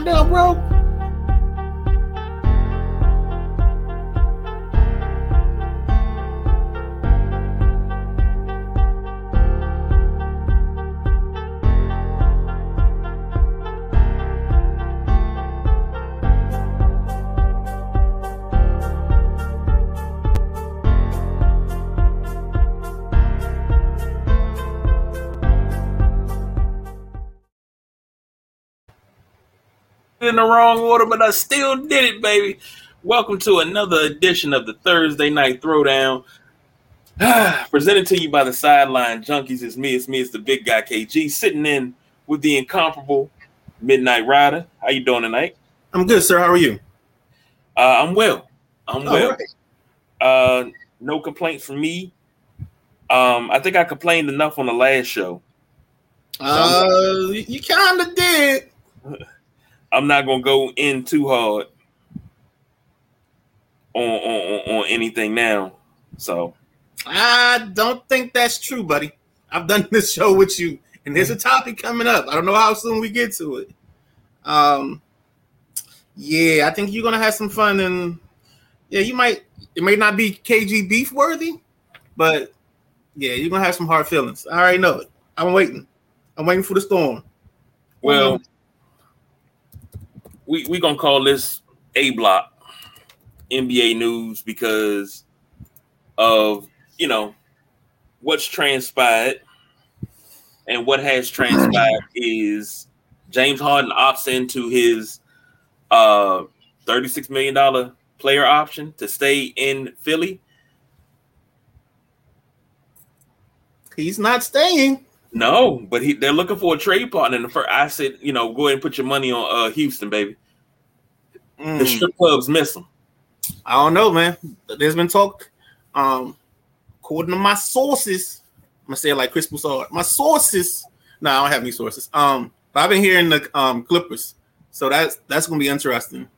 down, bro. The wrong order, but I still did it, baby. Welcome to another edition of the Thursday Night Throwdown. Presented to you by the Sideline Junkies. It's me, it's me, it's the big guy KG, sitting in with the incomparable Midnight Rider. How you doing tonight? I'm good, sir. How are you? Uh, I'm well. I'm well. Right. Uh, no complaints from me. Um, I think I complained enough on the last show. So uh, you kind of did. I'm not gonna go in too hard on on, on anything now. So I don't think that's true, buddy. I've done this show with you, and there's a topic coming up. I don't know how soon we get to it. Um, yeah, I think you're gonna have some fun, and yeah, you might. It may not be KG beef worthy, but yeah, you're gonna have some hard feelings. I already know it. I'm waiting. I'm waiting for the storm. Well, we we gonna call this A block NBA news because of you know what's transpired and what has transpired is James Harden opts into his uh 36 million dollar player option to stay in Philly. He's not staying. No, but he, they're looking for a trade partner. And the first, I said, you know, go ahead and put your money on uh, Houston, baby. Mm. The strip clubs miss them. I don't know, man. There's been talk. Um, according to my sources, I'm gonna say it like Chris Broussard. My sources. No, I don't have any sources. Um, but I've been hearing the um Clippers, so that's that's gonna be interesting.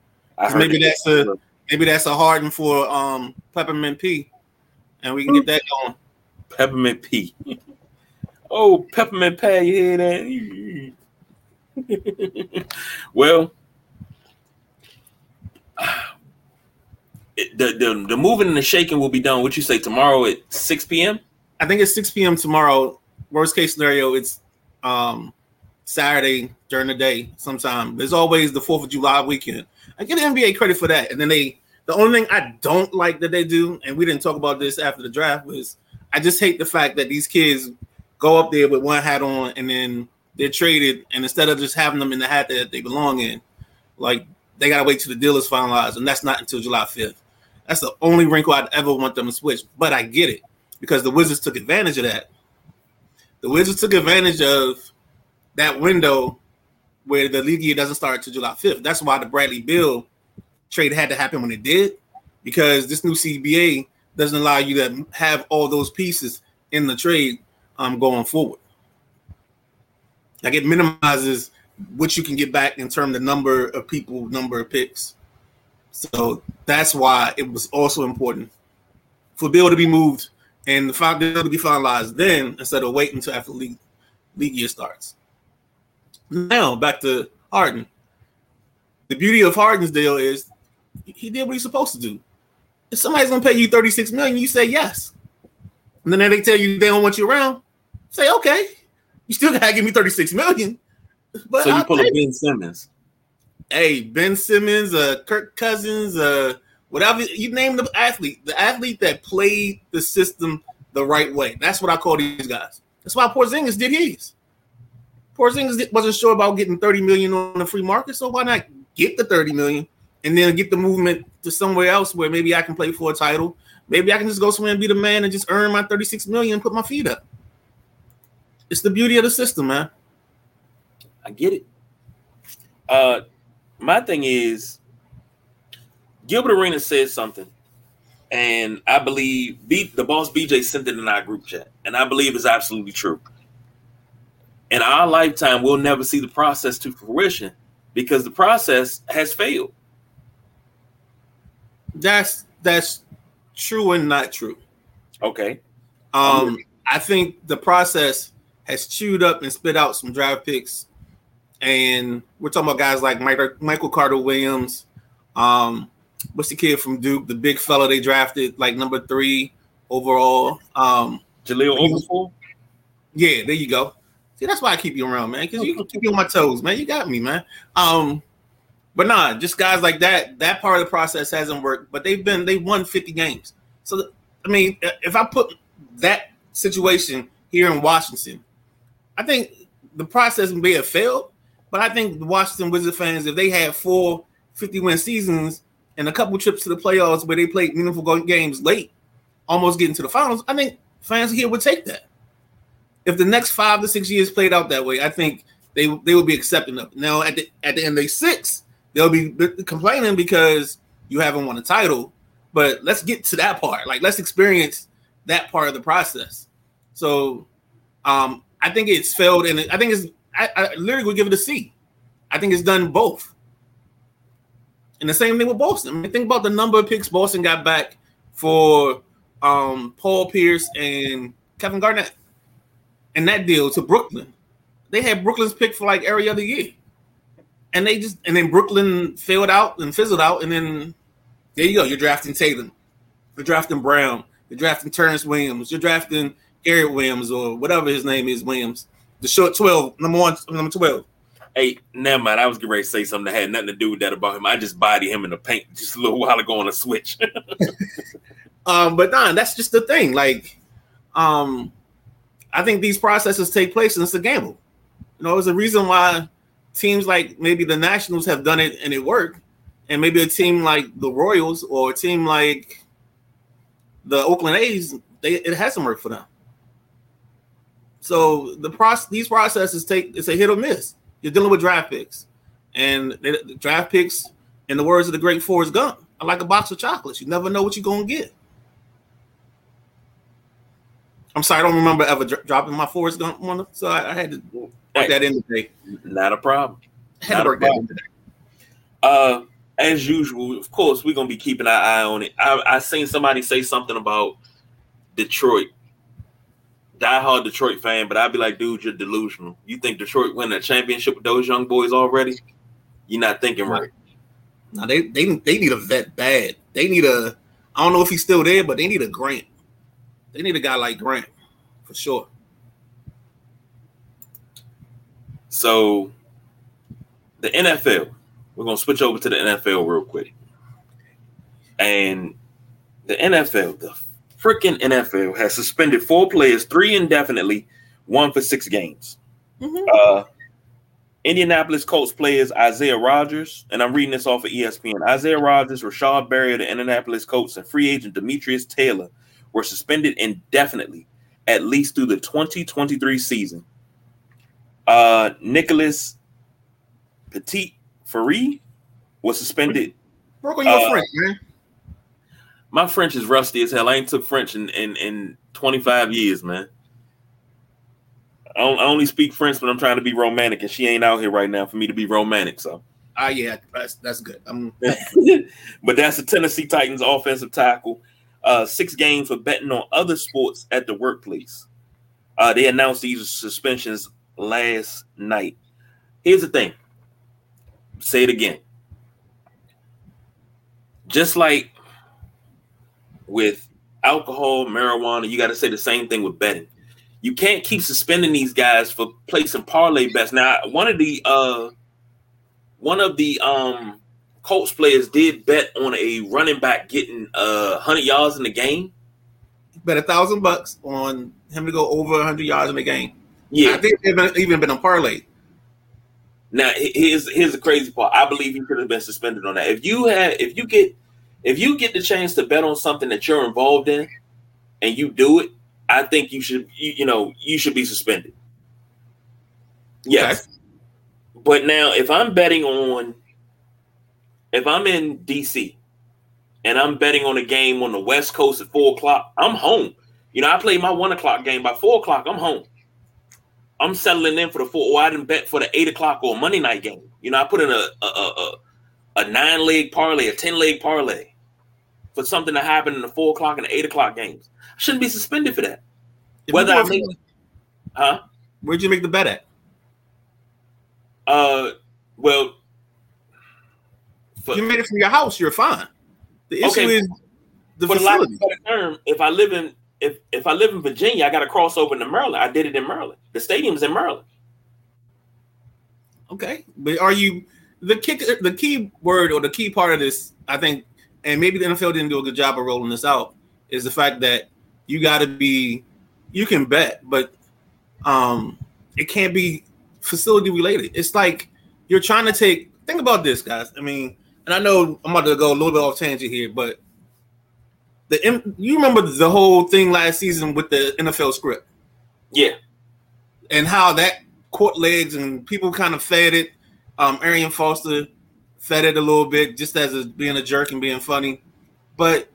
Maybe that's a maybe that's a Harden for um Peppermint P, and we can get that going. Peppermint P. oh, Peppermint Pie, you hear that? well, the, the the moving and the shaking will be done. What you say tomorrow at six p.m. I think it's six p.m. tomorrow. Worst case scenario, it's um Saturday during the day sometime. There's always the Fourth of July weekend. I get the NBA credit for that. And then they the only thing I don't like that they do, and we didn't talk about this after the draft, was I just hate the fact that these kids go up there with one hat on and then they're traded, and instead of just having them in the hat that they belong in, like they gotta wait till the deal is finalized, and that's not until July 5th. That's the only wrinkle I'd ever want them to switch. But I get it because the Wizards took advantage of that. The Wizards took advantage of that window where the league year doesn't start until July 5th. That's why the Bradley Beal trade had to happen when it did, because this new CBA doesn't allow you to have all those pieces in the trade um, going forward. Like it minimizes what you can get back in terms of number of people, number of picks. So that's why it was also important for Beal to be moved and the bill to be finalized then instead of waiting until after league league year starts. Now back to Harden. The beauty of Harden's deal is he did what he's supposed to do. If somebody's gonna pay you 36 million, you say yes. And then they tell you they don't want you around, say okay. You still gotta give me 36 million. But so you I'll pull a Ben Simmons. Hey, Ben Simmons, uh, Kirk Cousins, uh, whatever you name the athlete, the athlete that played the system the right way. That's what I call these guys. That's why Porzingis did his. Porzingis wasn't sure about getting 30 million on the free market, so why not get the 30 million and then get the movement to somewhere else where maybe I can play for a title. Maybe I can just go somewhere and be the man and just earn my 36 million and put my feet up. It's the beauty of the system, man. I get it. Uh, my thing is, Gilbert Arenas said something, and I believe B, the boss BJ sent it in our group chat, and I believe it's absolutely true. In our lifetime, we'll never see the process to fruition because the process has failed. That's that's true and not true. Okay. Um, I think the process has chewed up and spit out some draft picks and we're talking about guys like Michael Carter Williams. Um, what's the kid from Duke, the big fellow they drafted, like number three overall? Um, Okafor. Yeah, there you go. See, that's why I keep you around, man, because you keep me on my toes, man. You got me, man. Um, but nah, just guys like that. That part of the process hasn't worked, but they've been they won 50 games. So I mean, if I put that situation here in Washington, I think the process may have failed, but I think the Washington Wizard fans, if they had four 50 win seasons and a couple trips to the playoffs where they played meaningful games late, almost getting to the finals, I think fans here would take that. If the next five to six years played out that way, I think they they would be accepting of it. Now at the at the end of six, they'll be complaining because you haven't won a title. But let's get to that part. Like let's experience that part of the process. So um I think it's failed, and I think it's I, I literally would give it a C. I think it's done both. And the same thing with Boston. I mean, think about the number of picks Boston got back for um, Paul Pierce and Kevin Garnett, and that deal to Brooklyn. They had Brooklyn's pick for like every other year, and they just and then Brooklyn failed out and fizzled out, and then there you go. You're drafting Tatum, you're drafting Brown, you're drafting Terrence Williams, you're drafting Garrett Williams or whatever his name is, Williams, the short twelve, number one, number twelve. Hey, never mind. I was getting ready to say something that had nothing to do with that about him. I just bodied him in the paint just a little while ago on a switch. um, but nah, that's just the thing. Like, um, I think these processes take place and it's a gamble. You know, there's a reason why teams like maybe the Nationals have done it and it worked, and maybe a team like the Royals or a team like the Oakland A's, they it hasn't worked for them. So the process, these processes take it's a hit or miss you're dealing with draft picks, and the draft picks, in the words of the great Forrest Gump, are like a box of chocolates. You never know what you're gonna get. I'm sorry, I don't remember ever dro- dropping my Forrest Gump one, so I, I had to put hey, that in today. Not a problem. I had not to work that in today. Uh, as usual, of course, we're gonna be keeping our eye on it. I, I seen somebody say something about Detroit diehard Detroit fan, but I'd be like, dude, you're delusional. You think Detroit win a championship with those young boys already? You're not thinking right. No, they they they need a vet bad. They need a I don't know if he's still there, but they need a Grant. They need a guy like Grant for sure. So the NFL, we're gonna switch over to the NFL real quick. And the NFL, the freaking NFL has suspended four players, three indefinitely, one for six games. Mm-hmm. Uh, Indianapolis Colts players Isaiah Rodgers, and I'm reading this off of ESPN. Isaiah Rodgers, Rashod Berry of the Indianapolis Colts, and free agent Demetrius Taylor were suspended indefinitely, at least through the 2023 season. Uh, Nicholas Petit Frere was suspended. Work on your uh, French, man my French is rusty as hell. I ain't took French in in, in 25 years, man. I, only speak French when I'm trying to be romantic, and she ain't out here right now for me to be romantic. So, ah, uh, yeah, that's that's good. but that's the Tennessee Titans offensive tackle. Uh, six games for betting on other sports at the workplace. Uh, they announced these suspensions last night. Here's the thing. Say it again. Just like with alcohol, marijuana, you got to say the same thing with betting. You can't keep suspending these guys for placing parlay bets. Now, one of the uh one of the um Colts players did bet on a running back getting uh 100 yards in the game. Bet a thousand bucks on him to go over 100 yards in the game. Yeah, I think they've even been a parlay. Now, here's here's the crazy part. I believe he could have been suspended on that. If you had, if you get if you get the chance to bet on something that you're involved in and you do it, I think you should you, you know you should be suspended. Yes. Okay. But now if I'm betting on if I'm in DC and I'm betting on a game on the West Coast at four o'clock, I'm home. You know, I play my one o'clock game by four o'clock, I'm home. I'm settling in for the four. Or I didn't bet for the eight o'clock or Monday night game. You know, I put in a a, a, a nine leg parlay, a ten leg parlay for something to happen in the four o'clock and the eight o'clock games. I shouldn't be suspended for that. If Whether I make, huh? Where'd you make the bet at? Uh, well, for, you made it from your house. You're fine. The issue okay, is the for facility. The term, if I live in if if I live in Virginia, I got to cross over to Maryland. I did it in Maryland. The stadium's in Maryland. Okay, but are you the kick? The key word or the key part of this, I think, and maybe the NFL didn't do a good job of rolling this out, is the fact that you got to be. You can bet, but um, it can't be facility related. It's like you're trying to take. Think about this, guys. I mean, and I know I'm about to go a little bit off tangent here, but the you remember the whole thing last season with the NFL script, yeah, and how that caught legs and people kind of fed it. Um, Arian Foster fed it a little bit just as a, being a jerk and being funny, but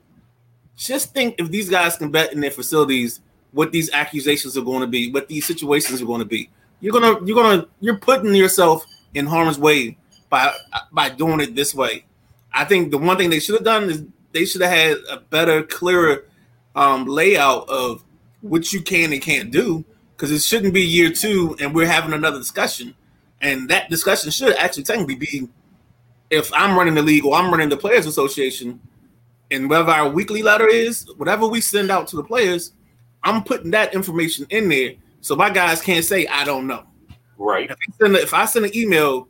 just think if these guys can bet in their facilities what these accusations are going to be, what these situations are going to be. You're gonna you're gonna you're putting yourself in harm's way by by doing it this way. I think the one thing they should have done is they should have had a better, clearer um, layout of what you can and can't do because it shouldn't be year two and we're having another discussion. And that discussion should actually technically be if I'm running the league or I'm running the Players Association, and whatever our weekly letter is, whatever we send out to the players, I'm putting that information in there so my guys can't say I don't know. Right. If I send, if I send an email,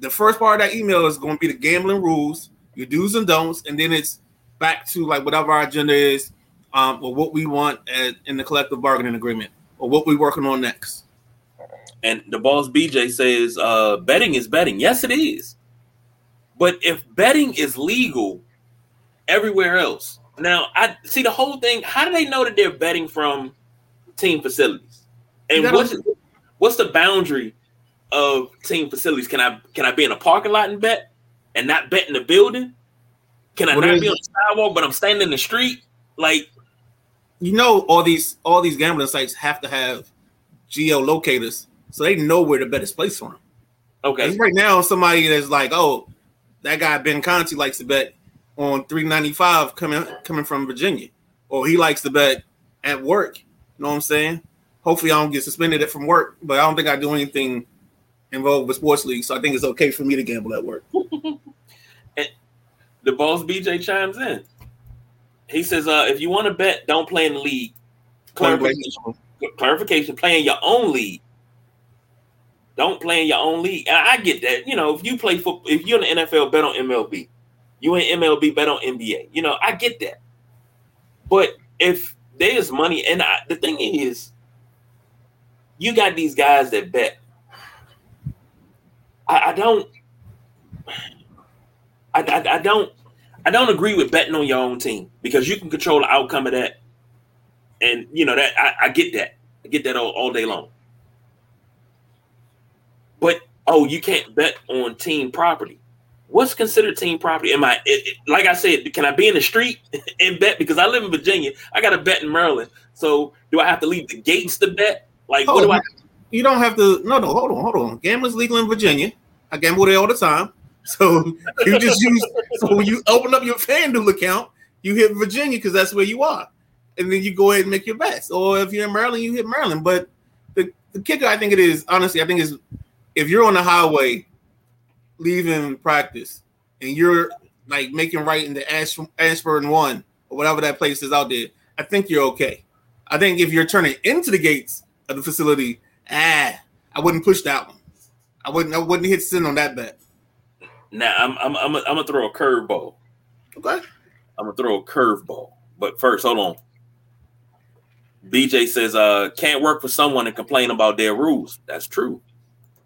the first part of that email is going to be the gambling rules, your do's and don'ts, and then it's back to like whatever our agenda is, um, or what we want at, in the collective bargaining agreement, or what we're working on next. And the boss BJ says uh, betting is betting. Yes, it is. But if betting is legal everywhere else, now I see the whole thing. How do they know that they're betting from team facilities? And what's what's the boundary of team facilities? Can I can I be in a parking lot and bet and not bet in the building? Can I what not be on the sidewalk, but I'm standing in the street? Like, you know, all these all these gambling sites have to have geolocators, so they know where the best place for them. Okay. Right now, somebody that's like, oh, that guy Ben Conti likes to bet on 395 coming coming from Virginia, or he likes to bet at work. You know what I'm saying? Hopefully, I don't get suspended from work, but I don't think I do anything involved with sports league, so I think it's okay for me to gamble at work. the boss BJ chimes in. He says, uh, if you want to bet, don't play in the league. Clarification, clarification, play in your own league. Don't play in your own league. And I get that. You know, if you play football, if you're in the NFL, bet on MLB. You in MLB, bet on NBA. You know, I get that. But if there's money, and I, the thing is, you got these guys that bet. I, I don't. I, I, I don't I don't agree with betting on your own team because you can control the outcome of that. And you know that I, I get that. I get that all, all day long. Oh, you can't bet on team property. What's considered team property? Am I it, it, like I said? Can I be in the street and bet? Because I live in Virginia, I got to bet in Maryland. So do I have to leave the gates to bet? Like oh, what do I? You don't have to. No, no. Hold on, hold on. Gambling's legal in Virginia. I gamble there all the time. So you just use so when you open up your FanDuel account, you hit Virginia because that's where you are, and then you go ahead and make your bets. Or if you're in Maryland, you hit Maryland. But the, the kicker, I think it is honestly, I think is if you're on the highway leaving practice and you're like making right in the Ash, Ashburn one or whatever that place is out there, I think you're okay. I think if you're turning into the gates of the facility, ah, I wouldn't push that one. I wouldn't. I wouldn't hit sin on that bet. Now I'm I'm I'm, I'm gonna throw a curveball. Okay. I'm gonna throw a curveball. But first, hold on. BJ says, uh, can't work for someone and complain about their rules. That's true.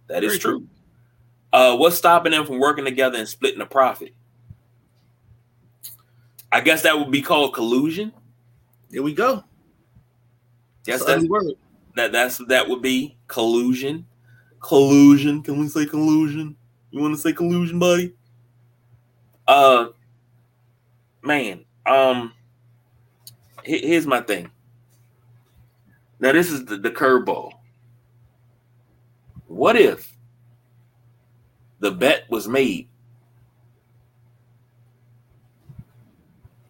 That is true. true. Uh, what's stopping them from working together and splitting the profit? I guess that would be called collusion. Here we go. Yes, that's that that's that would be collusion. Collusion. Can we say collusion? You want to say collusion, buddy? Uh, man. Um, here's my thing. Now this is the, the curveball. What if the bet was made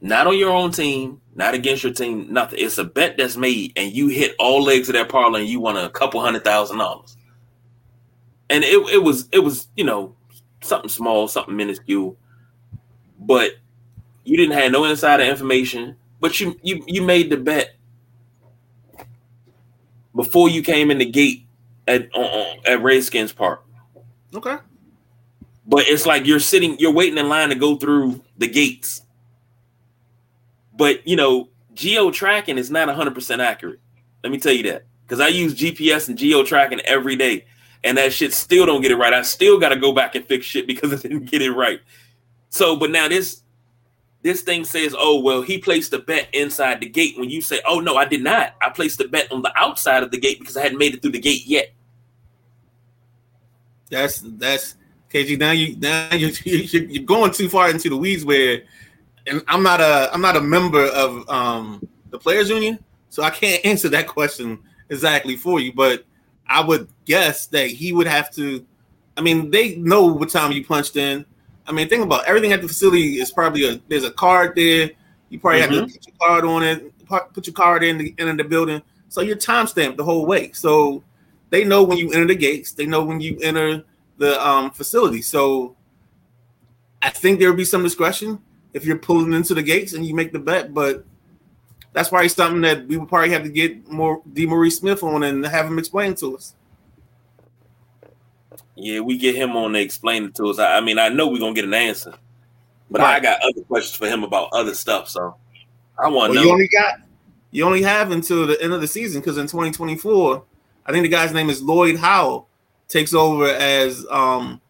not on your own team, not against your team, nothing. It's a bet that's made, and you hit all legs of that parlay, and you won a couple hundred thousand dollars. and it, it was it was you know something small, something minuscule, but you didn't have no insider information. But you you you made the bet before you came in the gate at uh, uh, at Redskins Park. Okay. But it's like you're sitting, you're waiting in line to go through the gates. But you know, geo tracking is not 100 percent accurate. Let me tell you that because I use GPS and geo tracking every day, and that shit still don't get it right. I still got to go back and fix shit because I didn't get it right. So, but now this this thing says, oh, well, he placed a bet inside the gate. When you say, oh, no, I did not. I placed a bet on the outside of the gate because I hadn't made it through the gate yet. That's, that's, KG. Now you, now you, you're going too far into the weeds where, and I'm not a, I'm not a member of um the players union, so I can't answer that question exactly for you. But I would guess that he would have to. I mean, they know what time you punched in I mean, think about it. everything at the facility is probably a there's a card there. You probably mm-hmm. have to mm-hmm. put your card on it, put your card in the in the building. So you're time stamped the whole way. So they know when you enter the gates. They know when you enter the um, facility. So I think there would be some discretion if you're pulling into the gates and you make the bet. But that's probably something that we would probably have to get more DeMaurice Smith on and have him explain to us. Yeah, we get him on to explain it to us. I, I mean, I know we're gonna get an answer, but right. I got other questions for him about other stuff. So I want to well, know. You only got you only have until the end of the season because in 2024, I think the guy's name is Lloyd Howell, takes over as um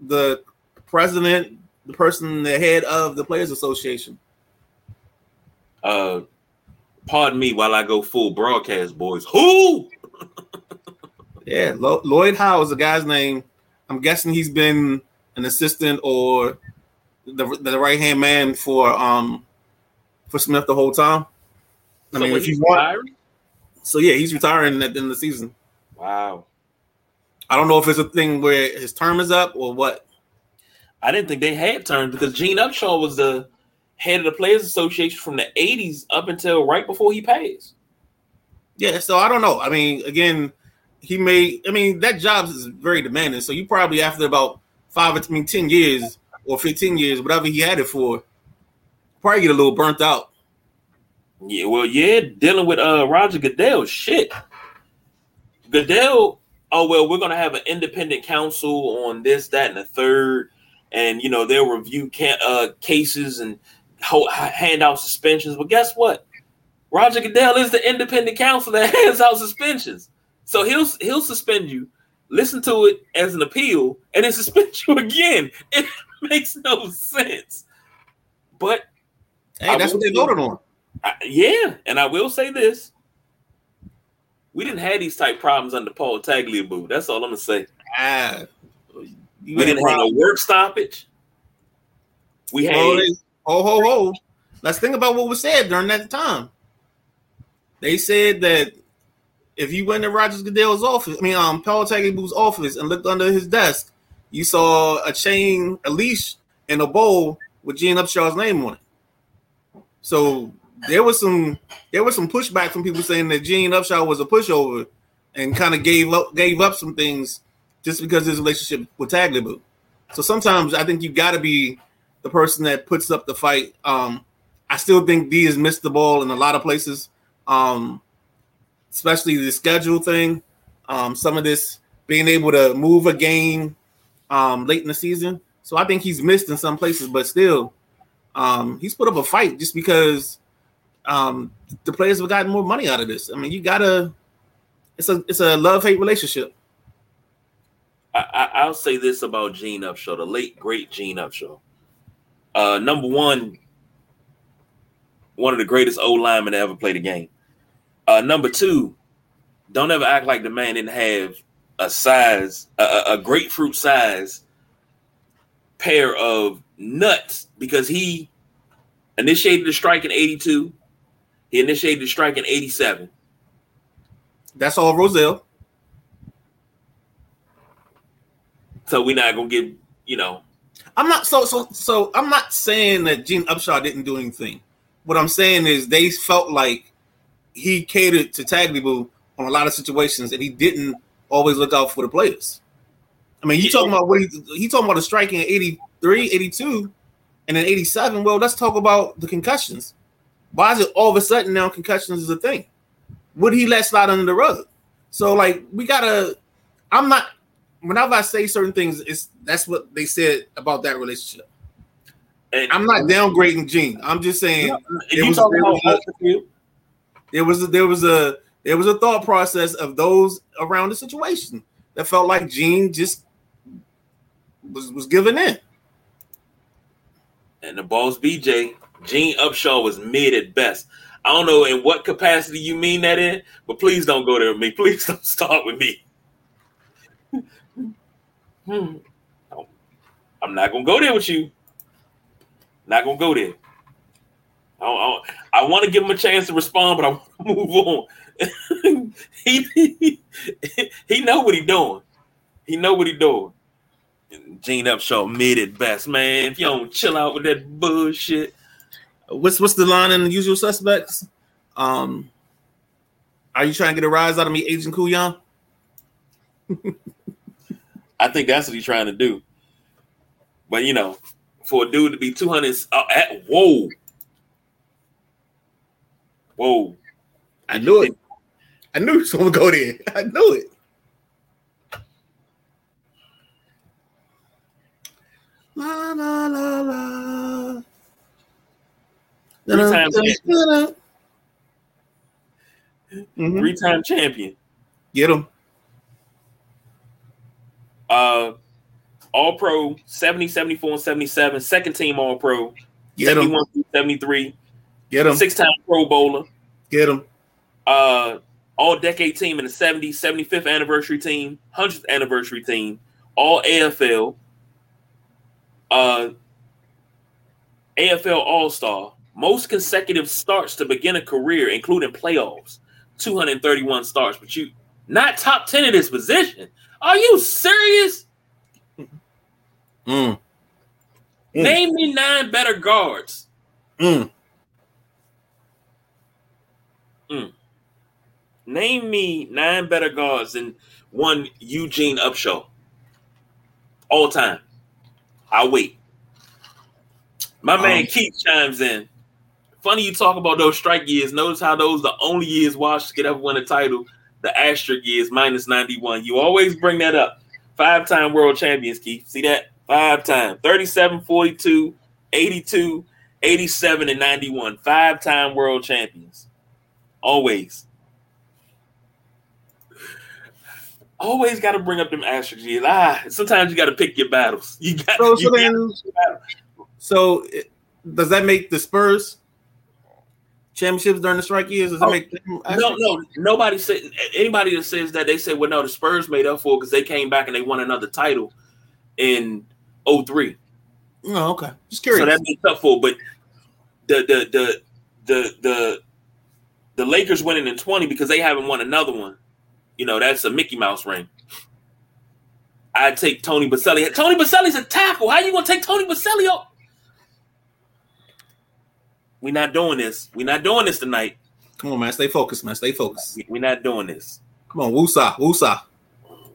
the president, the person, the head of the Players Association. Uh, pardon me while I go full broadcast, boys. Who? Yeah, Lloyd Howell is the guy's name. I'm guessing he's been an assistant or the, the right hand man for um for Smith the whole time. I so mean, if you want, retiring? So yeah, he's retiring at the end of the season. Wow. I don't know if it's a thing where his term is up or what. I didn't think they had terms because Gene Upshaw was the head of the Players Association from the 80s up until right before he passed. Yeah, so I don't know. I mean, again, he made. I mean, that job is very demanding. So you probably after about five, I mean, ten years or fifteen years, whatever he had it for, probably get a little burnt out. Yeah, well, yeah, dealing with uh Roger Goodell, shit. Goodell, oh well, we're gonna have an independent counsel on this, that, and the third, and you know they'll review can- uh cases and ho- hand out suspensions. But guess what? Roger Goodell is the independent counsel that hands out suspensions. So he'll he'll suspend you, listen to it as an appeal, and then suspend you again. It makes no sense. But hey, that's what they voted on. I, yeah, and I will say this: we didn't have these type problems under Paul Tagliabue. That's all I'm gonna say. Ah, we didn't have a work stoppage. We had oh, ho ho ho. Let's think about what was said during that time. They said that if you went to Rogers Goodell's office, I mean, um, Paul Tagliabue's office, and looked under his desk, you saw a chain, a leash, and a bowl with Gene Upshaw's name on it. So there was some there was some pushback from people saying that Gene Upshaw was a pushover and kind of gave up gave up some things just because his relationship with Tagliabue. So sometimes I think you got to be the person that puts up the fight. Um, I still think D has missed the ball in a lot of places. Um, especially the schedule thing. Um, some of this being able to move a game um, late in the season. So I think he's missed in some places, but still, um, he's put up a fight just because um, the players have gotten more money out of this. I mean, you gotta. It's a it's a love hate relationship. I—I'll say this about Gene Upshaw, the late great Gene Upshaw. Uh, number one, one of the greatest old linemen to ever play the game. Uh, number two, don't ever act like the man didn't have a size, a, a grapefruit size pair of nuts because he initiated the strike in 82. He initiated the strike in 87. That's all Rozelle. So we're not gonna give, you know. I'm not so so so I'm not saying that Gene Upshaw didn't do anything. What I'm saying is they felt like he catered to Tagliabue on a lot of situations, and he didn't always look out for the players. I mean, you talking about what he he talking about a strike in 83, 82, and then 87. Well, let's talk about the concussions. Why is it all of a sudden now concussions is a thing? Would he let slide under the rug? So like we gotta. I'm not. Whenever I say certain things, it's that's what they said about that relationship. And I'm not downgrading Gene. I'm just saying it you was- about was- Osterfield, there was a, there was a there was a thought process of those around the situation that felt like Gene just was was giving in. and the boss BJ, Gene Upshaw was mid at best. I don't know in what capacity you mean that in, but please don't go there with me. Please don't start with me. Hmm. I'm not gonna go there with you. Not gonna go there. I, I, I want to give him a chance to respond, but I want to move on. he, he he know what he doing. He know what he doing. Gene Upshaw mid at best, man. If you don't chill out with that bullshit, What's what's the line in the usual suspects? Um, are you trying to get a rise out of me, Agent Kujan? I think that's what he's trying to do. But you know, for a dude to be 200, uh, at, whoa, whoa, I knew it. I knew he was gonna go there. I knew it. La la la la. Three times Mhm. three-time champion, Get him. uh, All Pro 70, 74, and 77, second team All Pro Get 71 through 73, Get him. six-time Pro Bowler, Get him. uh, All Decade Team in the 70, 75th anniversary team, 100th anniversary team, All AFL, uh, AFL All Star, most consecutive starts to begin a career, including playoffs, 231 starts. But you not top 10 in this position. Are you serious? Mm. Mm. Name me nine better guards. Mm. Name me nine better guards than one Eugene Upshaw. All time. I'll wait. My man Um, Keith chimes in. Funny you talk about those strike years. Notice how those the only years Washington ever win a title. The asterisk years minus 91. You always bring that up. Five time world champions, Keith. See that? Five time. 37, 42, 82, 87, and 91. Five time world champions. Always. Always got to bring up them asterisk years. Ah, sometimes you got to pick your battles. You got. So, so gotta then, pick your battles. so does that make the Spurs championships during the strike years? Does that Oh, make No, no, nobody said anybody that says that they say, well, no, the Spurs made up for because they came back and they won another title in 03. Oh, okay. Just curious. So that makes up for. But the the the the the the Lakers winning in 20 because they haven't won another one. You know, that's a Mickey Mouse ring. I'd take Tony Boselli. Tony Boselli's a tackle. How you gonna take Tony Boselli up? We're not doing this. We're not doing this tonight. Come on, man. Stay focused, man. Stay focused. We're not doing this. Come on, woosah, woosah.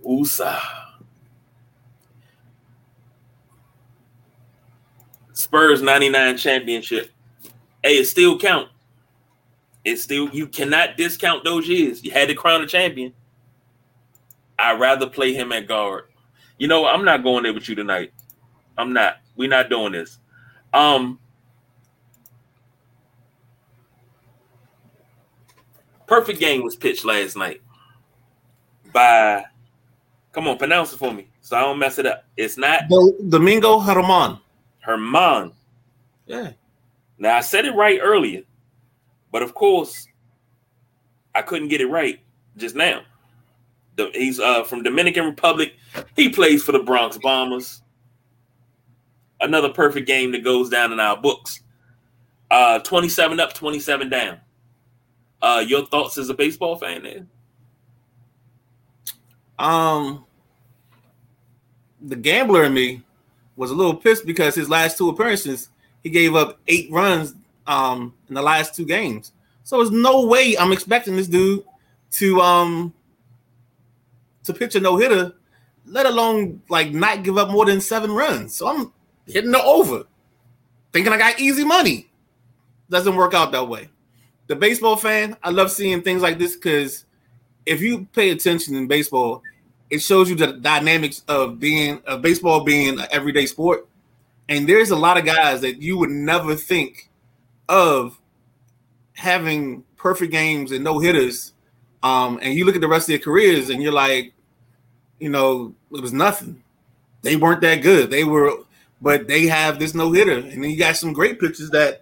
USA. Spurs 99 championship. Hey, it still count. It still you cannot discount those years. You had to crown a champion. I'd rather play him at guard. You know, I'm not going there with you tonight. I'm not. We're not doing this. Um Perfect game was pitched last night by Come on, pronounce it for me so I don't mess it up. It's not Do- Domingo Germán. Germán. Yeah. Now I said it right earlier, but of course I couldn't get it right just now. He's uh, from Dominican Republic. He plays for the Bronx Bombers. Another perfect game that goes down in our books. Uh, 27 up, 27 down. Uh, your thoughts as a baseball fan there? Um, the gambler in me was a little pissed because his last two appearances, he gave up eight runs um in the last two games. So there's no way I'm expecting this dude to um to pitch a no hitter let alone like not give up more than seven runs. So I'm hitting the over, thinking I got easy money. Doesn't work out that way. The baseball fan, I love seeing things like this because if you pay attention in baseball, it shows you the dynamics of being of baseball being an everyday sport. And there's a lot of guys that you would never think of having perfect games and no hitters. Um, and you look at the rest of their careers and you're like, you know, it was nothing. They weren't that good. They were, but they have this no hitter. And then you got some great pitchers that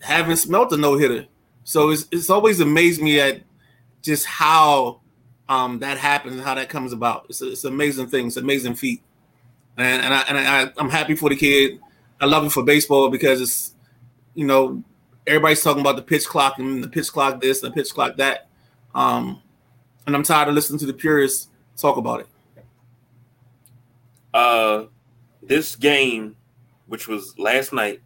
haven't smelt a no hitter. So it's it's always amazed me at just how um, that happens and how that comes about. It's, a, it's an amazing thing. It's an amazing feat, and and I and I, I'm happy for the kid. I love it for baseball because it's you know everybody's talking about the pitch clock and the pitch clock this and the pitch clock that, um, and I'm tired of listening to the purists talk about it. Uh, this game, which was last night,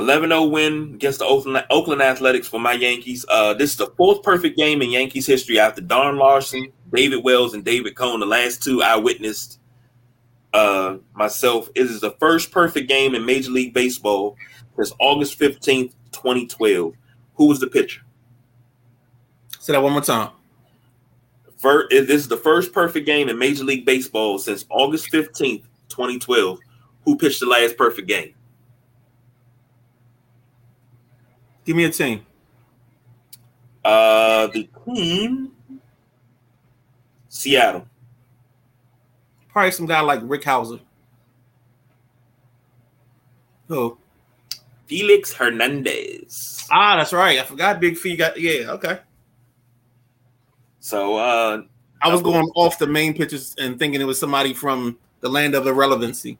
11-0 win against the Oakland, Oakland Athletics for my Yankees. Uh, this is the fourth perfect game in Yankees history after Don Larsen, David Wells, and David Cone. The last two I witnessed uh, myself. It is the first perfect game in Major League Baseball since August 15th, 2012. Who was the pitcher? Say that one more time. First, this is the first perfect game in Major League Baseball since August 15th, 2012. Who pitched the last perfect game? Give me a team. Uh, the team, Seattle. Probably some guy like Rick Hauser. Who? Felix Hernandez. Ah, that's right. I forgot Big Fee got yeah, okay. So uh I was going off the main pictures and thinking it was somebody from the land of irrelevancy.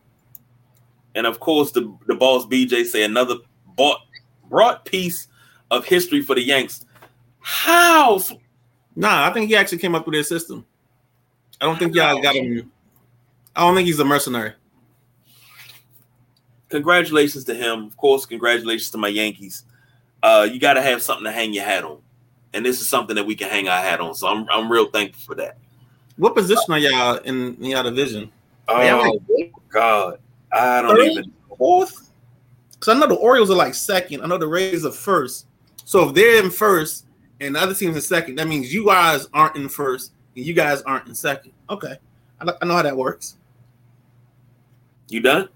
And of course the the boss BJ say another bought brought piece of history for the Yanks. How? Nah, I think he actually came up with his system. I don't think y'all got him. I don't think he's a mercenary. Congratulations to him. Of course, congratulations to my Yankees. Uh, you got to have something to hang your hat on, and this is something that we can hang our hat on. So I'm I'm real thankful for that. What position are y'all in, in y'all division? Oh God, I don't Third? even fourth. Because I know the Orioles are like second. I know the Rays are first. So if they're in first and the other team's in second, that means you guys aren't in first and you guys aren't in second. Okay, I, I know how that works. You done?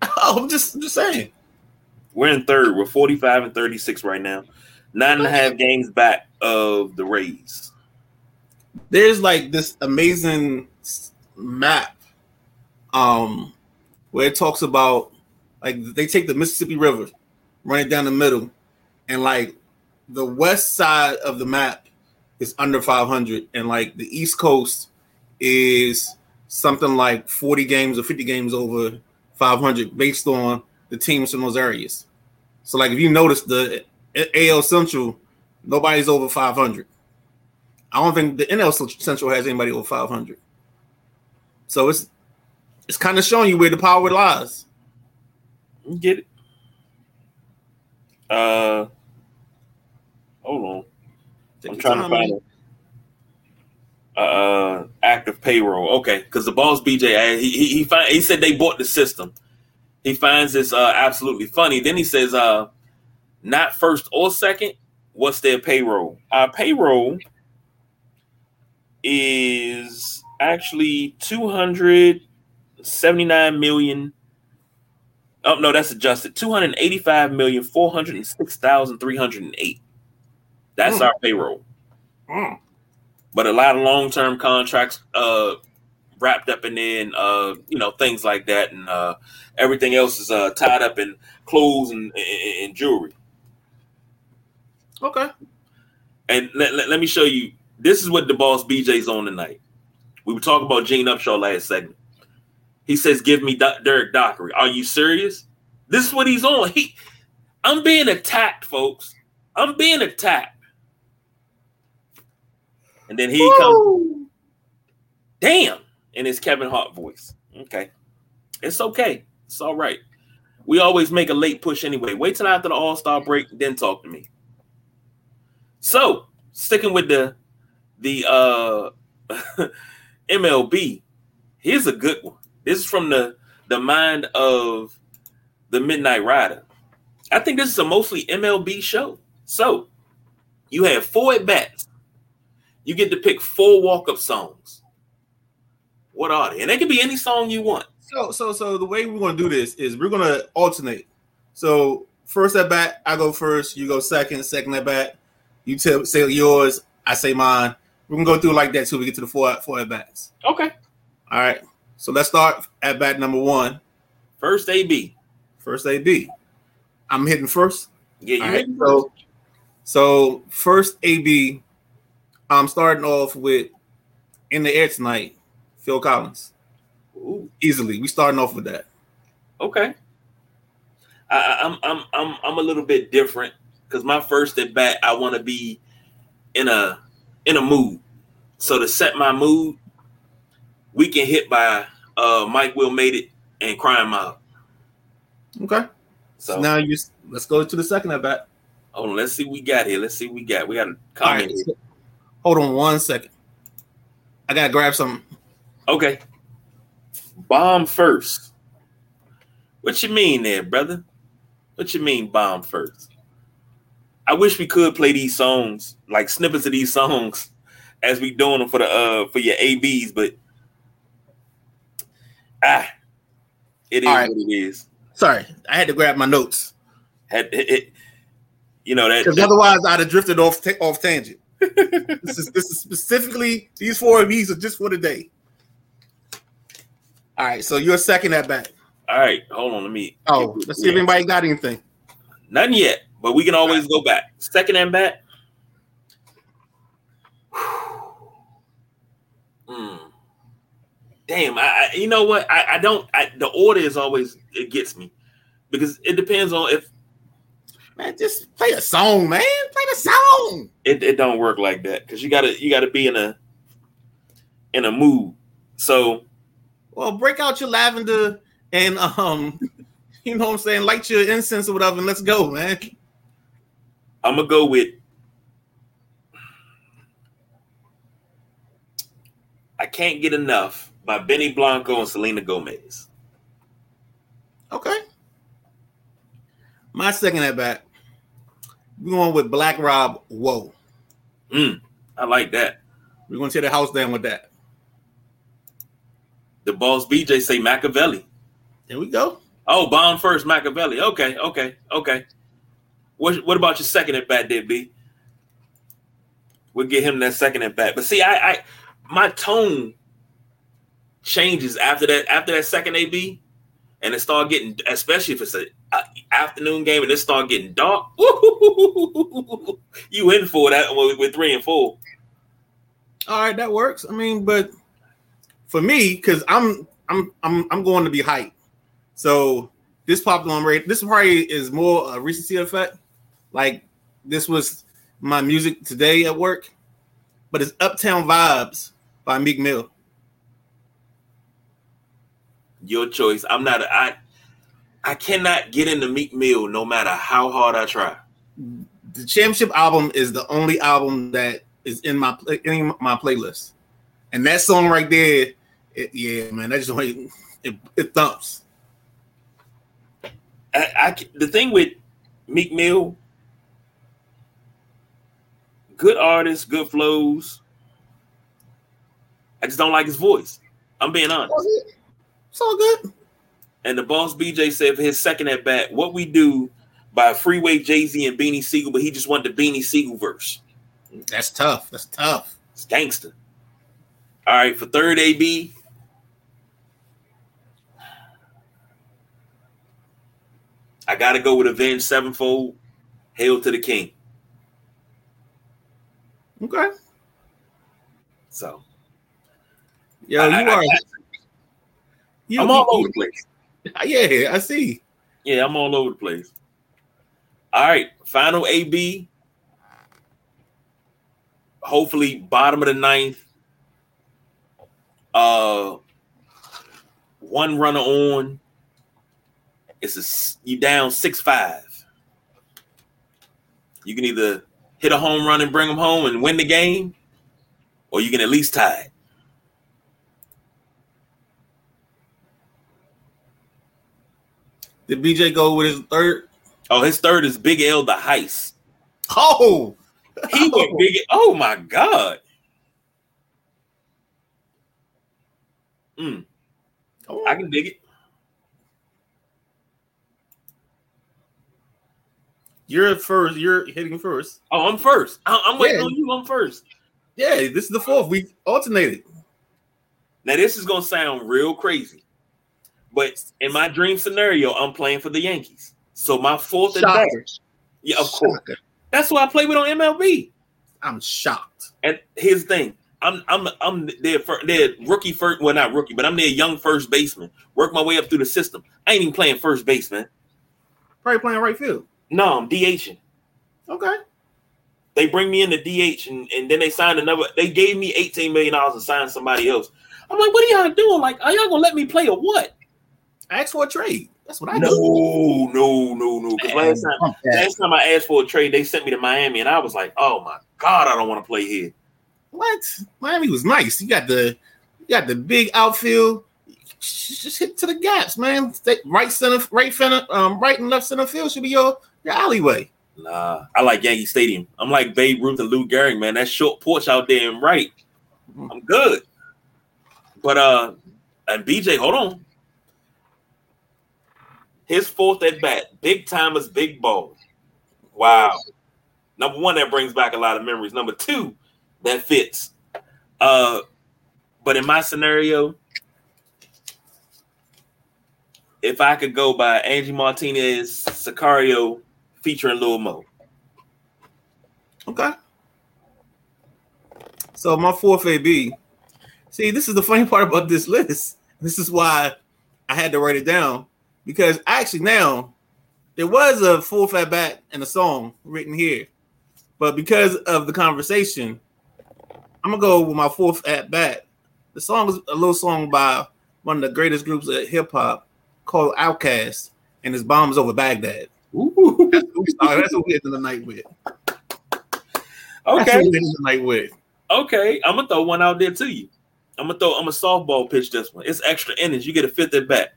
Oh, I'm just just saying. We're in third. We're 45 and 36 right now. Nine and a half games back of the Rays. There's like this amazing map um where it talks about like they take the Mississippi River, run it down the middle, and like the west side of the map is under 500, and like the East Coast is something like 40 games or 50 games over 500 based on the teams from those areas. So, like, if you notice the AL Central, nobody's over 500. I don't think the NL Central has anybody over 500. So it's it's kind of showing you where the power lies. Get it? Uh, hold on. Take I'm trying to find it. Uh, active payroll. Okay, because the boss BJ he he he, find, he said they bought the system. He finds this uh absolutely funny. Then he says uh not first or second. What's their payroll? Our payroll is actually two hundred seventy nine million Oh no, that's adjusted. Two hundred eighty-five million four hundred and six thousand three hundred and eight. That's mm. our payroll. Mm. But a lot of long-term contracts uh wrapped up in then uh you know things like that and uh everything else is uh tied up in clothes and, and, and jewelry. Okay. And let, let, let, me show you. This is what the boss BJ's on tonight. We were talking about Gene Upshaw last segment. He says, "Give me D- Derrick Dockery." Are you serious? This is what he's on. He, I'm being attacked, folks. I'm being attacked. And then he Woo! comes, damn, in his Kevin Hart voice. Okay, it's okay. It's all right. We always make a late push anyway. Wait till after the All Star break, then talk to me. So, sticking with the the uh MLB. Here's a good one. This is from the the mind of the Midnight Rider. I think this is a mostly MLB show. So you have four at bats. You get to pick four walk up songs. What are they? And they can be any song you want. So, so, so the way we're going to do this is we're going to alternate. So, first at bat, I go first. You go second. Second at bat, you tell say yours. I say mine. We're gonna go through like that till we get to the four four at bats. Okay. All right. So let's start at bat number one. First AB. First AB. I'm hitting first. Yeah, you right. right, so, so first AB, I'm starting off with in the air tonight, Phil Collins. Ooh, Easily. We starting off with that. okay. I- I'm I'm I'm I'm a little bit different because my first at bat, I want to be in a in a mood. So to set my mood, we can hit by uh Mike Will made it and Crime Mob. Okay. So So now you let's go to the second at bat. Oh, let's see what we got here. Let's see what we got. We got a comment. right. hold on one second. I gotta grab some. Okay. Bomb first. What you mean there, brother? What you mean bomb first? I wish we could play these songs, like snippets of these songs, as we doing them for the uh for your ABs, but ah, it is right. what it is. Sorry, I had to grab my notes Had it, it- you know that, because that- otherwise I'd have drifted off ta- off tangent. this is this is specifically these four of these are just for today. All right, so you're second at bat. all right, hold on, let me Oh, let's see if anybody got anything. Nothing yet, but we can always go back. Second and bat. Hmm. Damn, I, I you know what? I, I don't I, the order is always it gets me because it depends on if Man, just play a song, man. Play the song. it, it don't work like that because you gotta you gotta be in a in a mood. So Well, break out your lavender and um, you know what I'm saying, light your incense or whatever, and let's go, man. I'm gonna go with I can't get enough by Benny Blanco and Selena Gomez. Okay. My second at bat. We're going with Black Rob. Whoa. Mm, I like that. We're going to tear the house down with that. The boss BJ say Makaveli. There we go. Oh, bomb first, Makaveli. Okay, okay, okay. What what about your second at bat, there, B? We'll get him that second at bat. But see, I, I my tone changes after that after that second AB, and it start getting, especially if it's a, a afternoon game and it start getting dark. you in for that with, three and four? All right, that works. I mean, but for me, because I'm I'm I'm I'm going to be hyped. So this on radio. This probably is more a recency effect. Like this was my music today at work, but it's Uptown Vibes by Meek Mill. Your choice. I'm not. I I cannot get into Meek Mill no matter how hard I try. The Championship album is the only album that is in my in my playlist, and that song right there, it, yeah, man, that just it, it thumps. I, I c- the thing with Meek Mill, good artist, good flows. I just don't like his voice. I'm being honest. It's all good. And the boss BJ said for his second at bat, what we do by Freeway Jay Z and Beanie Sigel, but he just wanted the Beanie Sigel verse. That's tough. That's tough. It's gangster. All right, for third AB. I gotta go with Avenged Sevenfold. Hail to the King. Okay. So Yo, I- you I- are. I- you, I'm all you- over the place. Yeah, I see. Yeah, I'm all over the place. All right, final AB. Hopefully, bottom of the ninth. Uh, one runner on. It's a you down six five. You can either hit a home run and bring them home and win the game, or you can at least tie it. Did BJ go with his third? Oh, his third is Big L the Heist. Oh, He went big. Oh my god. Mm, oh. I can dig it. You're first. You're hitting first. Oh, I'm first. I- I'm waiting Yeah. on you. I'm first. Yeah, this is the fourth. We alternated. Now this is gonna sound real crazy, but in my dream scenario, I'm playing for the Yankees. So my fourth at bat, Shocker. yeah, of course. That's what I play with on MLB. I'm shocked. And here's the thing. I'm I'm I'm their their rookie first well not rookie, but I'm their young first baseman. Work my way up through the system. I ain't even playing first baseman. Probably playing right field. No, I'm DHing. Okay. They bring me in the DH and, and then they signed another. They gave me $18 million to sign somebody else. I'm like, what are y'all doing? Like, are y'all gonna let me play or what? Ask for a trade. That's what I No, do. no, no, no. Because last time last time I asked for a trade, they sent me to Miami, and I was like, oh my god, I don't want to play here. What? Miami was nice. You got the you got the big outfield. Just hit to the gaps, man. Stay- Right center, right center, um, right and left center field should be your your alleyway. Nah, I like Yankee Stadium. I'm like Babe Ruth and Lou Gehrig, man. That short porch out there and right. I'm good. But uh and BJ, hold on. His fourth at bat, Big Tymers, big ball. Wow. Number one, that brings back a lot of memories. Number two, that fits. Uh but in my scenario, if I could go by Angie Martinez, Sacario, featuring Lil Mo. Okay. So my fourth AB. See, this is the funny part about this list. This is why I had to write it down because actually now there was a full fat bat and a song written here, but because of the conversation, I'm gonna go with my fourth at bat. The song is a little song by one of the greatest groups of hip hop called Outkast, and his bombs over Baghdad. Ooh. That's what we started. That's what we ended the night with. That's Okay. what we ended the night with. Okay. I'm gonna throw one out there to you. I'm gonna throw I'm a softball pitch this one. It's extra innings. You get a fifth at bat.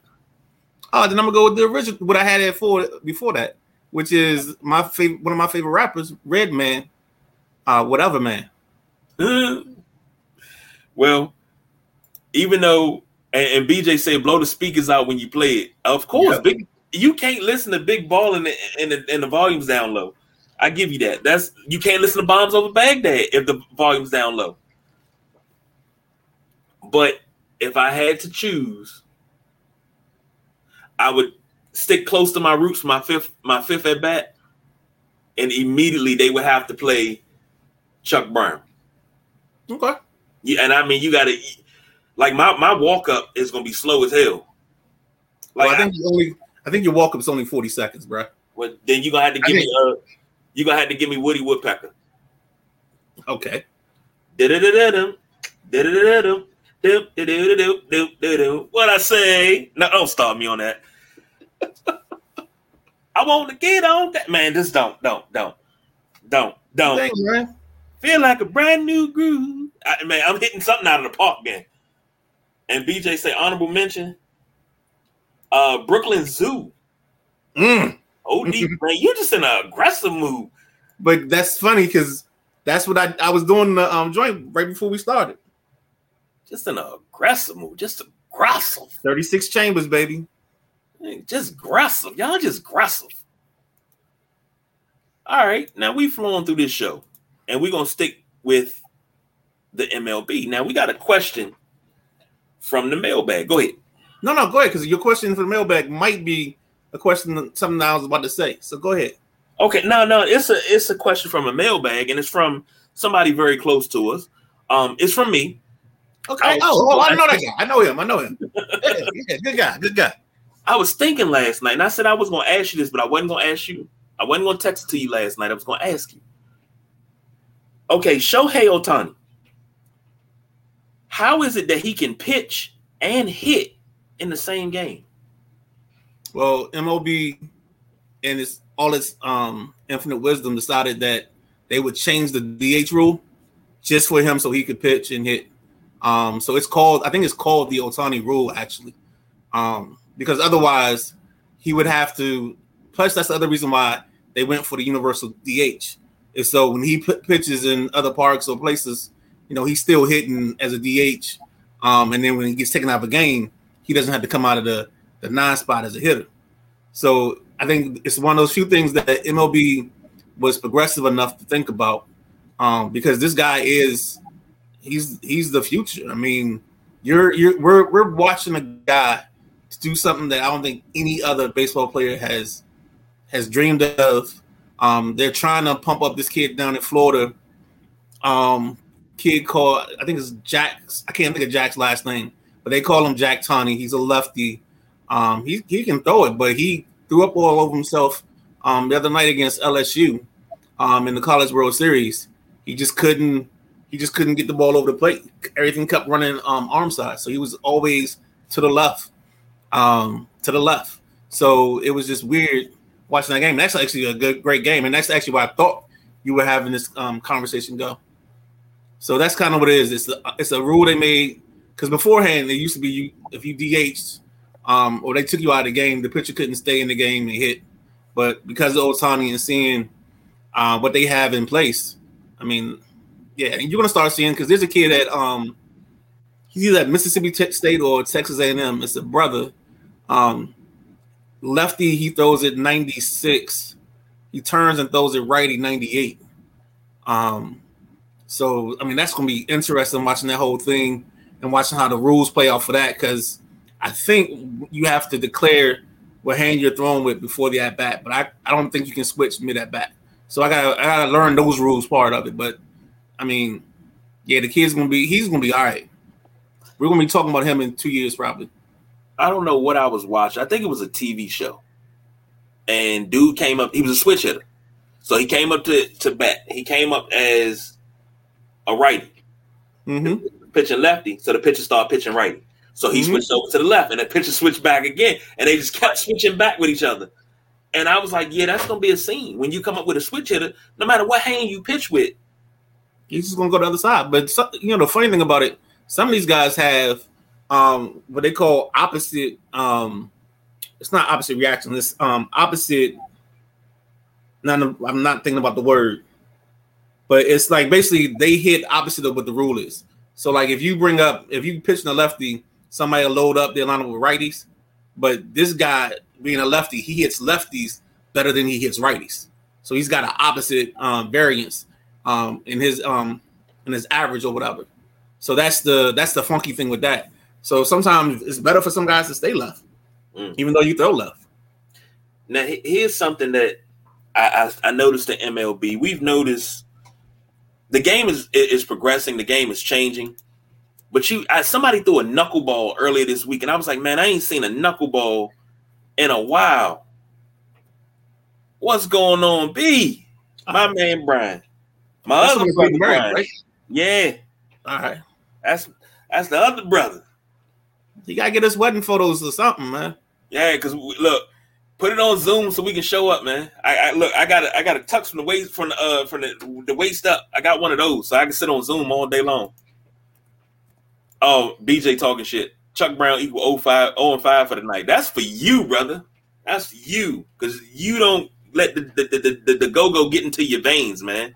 Oh, then I'm gonna go with the original. What I had it for before that, which is my favorite, one of my favorite rappers, Redman, uh, whatever man. well, even though and, and BJ said blow the speakers out when you play it. Of course, Yeah. big you can't listen to big ball and the and the, and the volumes down low. I give you that. That's you can't listen to bombs over Baghdad if the volume's down low. But if I had to choose, I would stick close to my roots, my fifth, my fifth at bat, and immediately they would have to play Chuck Brown. Okay. Yeah, and I mean you gotta like my my walk up is gonna be slow as hell. Like Well, I think you only, I think your walk up's only 40 seconds, bro. well, then you gonna have to give think- me uh you gonna have to give me Woody Woodpecker. Okay. Da-da-da-da-dum, da-da-da-da-dum, dum, da-da-da-dum, dum, da-dum. What I say? No, don't start me on that. I want to get on that man. Just don't, don't, don't, don't, don't. Thanks, man. Feel like a brand new groove. I, man, I'm hitting something out of the park, man. And BJ say honorable mention. Uh, Brooklyn Zoo. Mm. OD, man, you're just in an aggressive mood. But that's funny because that's what I, I was doing the um joint right before we started. Just in an aggressive mood. Just aggressive. 36 chambers, baby. Just aggressive. Y'all just aggressive. All right. Now we flowing through this show. And we're gonna stick with the MLB. Now we got a question from the mailbag. Go ahead. No, no, go ahead because your question for the mailbag might be a question something I was about to say. So go ahead. Okay, no, no, it's a it's a question from a mailbag, and it's from somebody very close to us. Um, it's from me. Okay. Oh, Oh, I know that guy. I know him. I know him. Yeah, yeah, good guy. Good guy. I was thinking last night, and I said I was gonna ask you this, but I wasn't gonna ask you. I wasn't gonna text it to you last night. I was gonna ask you. Okay, Shohei Ohtani. How is it that he can pitch and hit in the same game? Well, MLB and its all its um infinite wisdom decided that they would change the DH rule just for him so he could pitch and hit. Um, so it's called I think it's called the Ohtani rule actually. Um, because otherwise he would have to. Plus, that's the other reason why they went for the universal DH. Is so when he put pitches in other parks or places, you know, he's still hitting as a DH. Um, and then when he gets taken out of a game, he doesn't have to come out of the the nine spot as a hitter. So I think it's one of those few things that MLB was progressive enough to think about, um, because this guy is he's he's the future. I mean, you're you're we're we're watching a guy do something that I don't think any other baseball player has has dreamed of. Um, they're trying to pump up this kid down in Florida. Um, kid called I think it's Jack's. I can't think of Jack's last name, but they call him Jack Tani. He's a lefty. Um, he he can throw it, but he threw up all over himself um, the other night against LSU um, in the College World Series. He just couldn't he just couldn't get the ball over the plate. Everything kept running um, arm side, so he was always to the left, um, to the left. So it was just weird watching that game. That's actually a good, great game, and that's actually why I thought you were having this um, conversation go. So that's kind of what it is. It's a, it's a rule they made because beforehand it used to be you if you DH'd um, or they took you out of the game, the pitcher couldn't stay in the game and hit. But because of Ohtani and seeing uh, what they have in place, I mean, yeah, and you're gonna start seeing because there's a kid at um, he's either at Mississippi State or Texas A&M. It's a brother. Um, lefty, he throws it 96. He turns and throws it righty 98. Um, so I mean that's gonna be interesting watching that whole thing and watching how the rules play out for that because I think you have to declare what hand you're throwing with before the at bat, but I, I don't think you can switch mid at bat. So I gotta I gotta learn those rules part of it. But I mean, yeah, the kid's gonna be he's gonna be all right. We're gonna be talking about him in two years probably. I don't know what I was watching. I think it was a TV show. And dude came up, he was a switch hitter. So he came up to, to bat. He came up as a righty. Mm-hmm. Pitching lefty. So the pitcher started pitching righty. So he mm-hmm. switched over to the left, and the pitcher switched back again, and they just kept switching back with each other. And I was like, yeah, that's gonna be a scene when you come up with a switch hitter. No matter what hand you pitch with, he's just gonna go the other side. But you know, the funny thing about it, some of these guys have um what they call opposite. um It's not opposite reaction. It's um opposite. Not, I'm not thinking about the word, but it's like basically they hit opposite of what the rule is. So like if you bring up if you pitch in a lefty somebody will load up their lineup with righties. But this guy, being a lefty, he hits lefties better than he hits righties. So he's got an opposite um, variance um, in his um, in his average or whatever. So that's the that's the funky thing with that. So sometimes it's better for some guys to stay left, mm. even though you throw left. Now here's something that I, I, I noticed in MLB. We've noticed the game is is progressing. The game is changing. But you, I, somebody threw a knuckleball earlier this week, and I was like, man, I ain't seen a knuckleball in a while. What's going on, B? My man Brian. My that's other brother. Right? Yeah. All right. That's that's the other brother. You gotta get us wedding photos or something, man. Yeah, because look, put it on Zoom so we can show up, man. I, I look, I got a, I got a tux from the waist from the uh from the, the waist up. I got one of those, so I can sit on Zoom all day long. Oh, BJ talking shit. Chuck Brown equal 05, 0 and 5 for the night. That's for you, brother. That's you. Because you don't let the, the, the, the, the go-go get into your veins, man.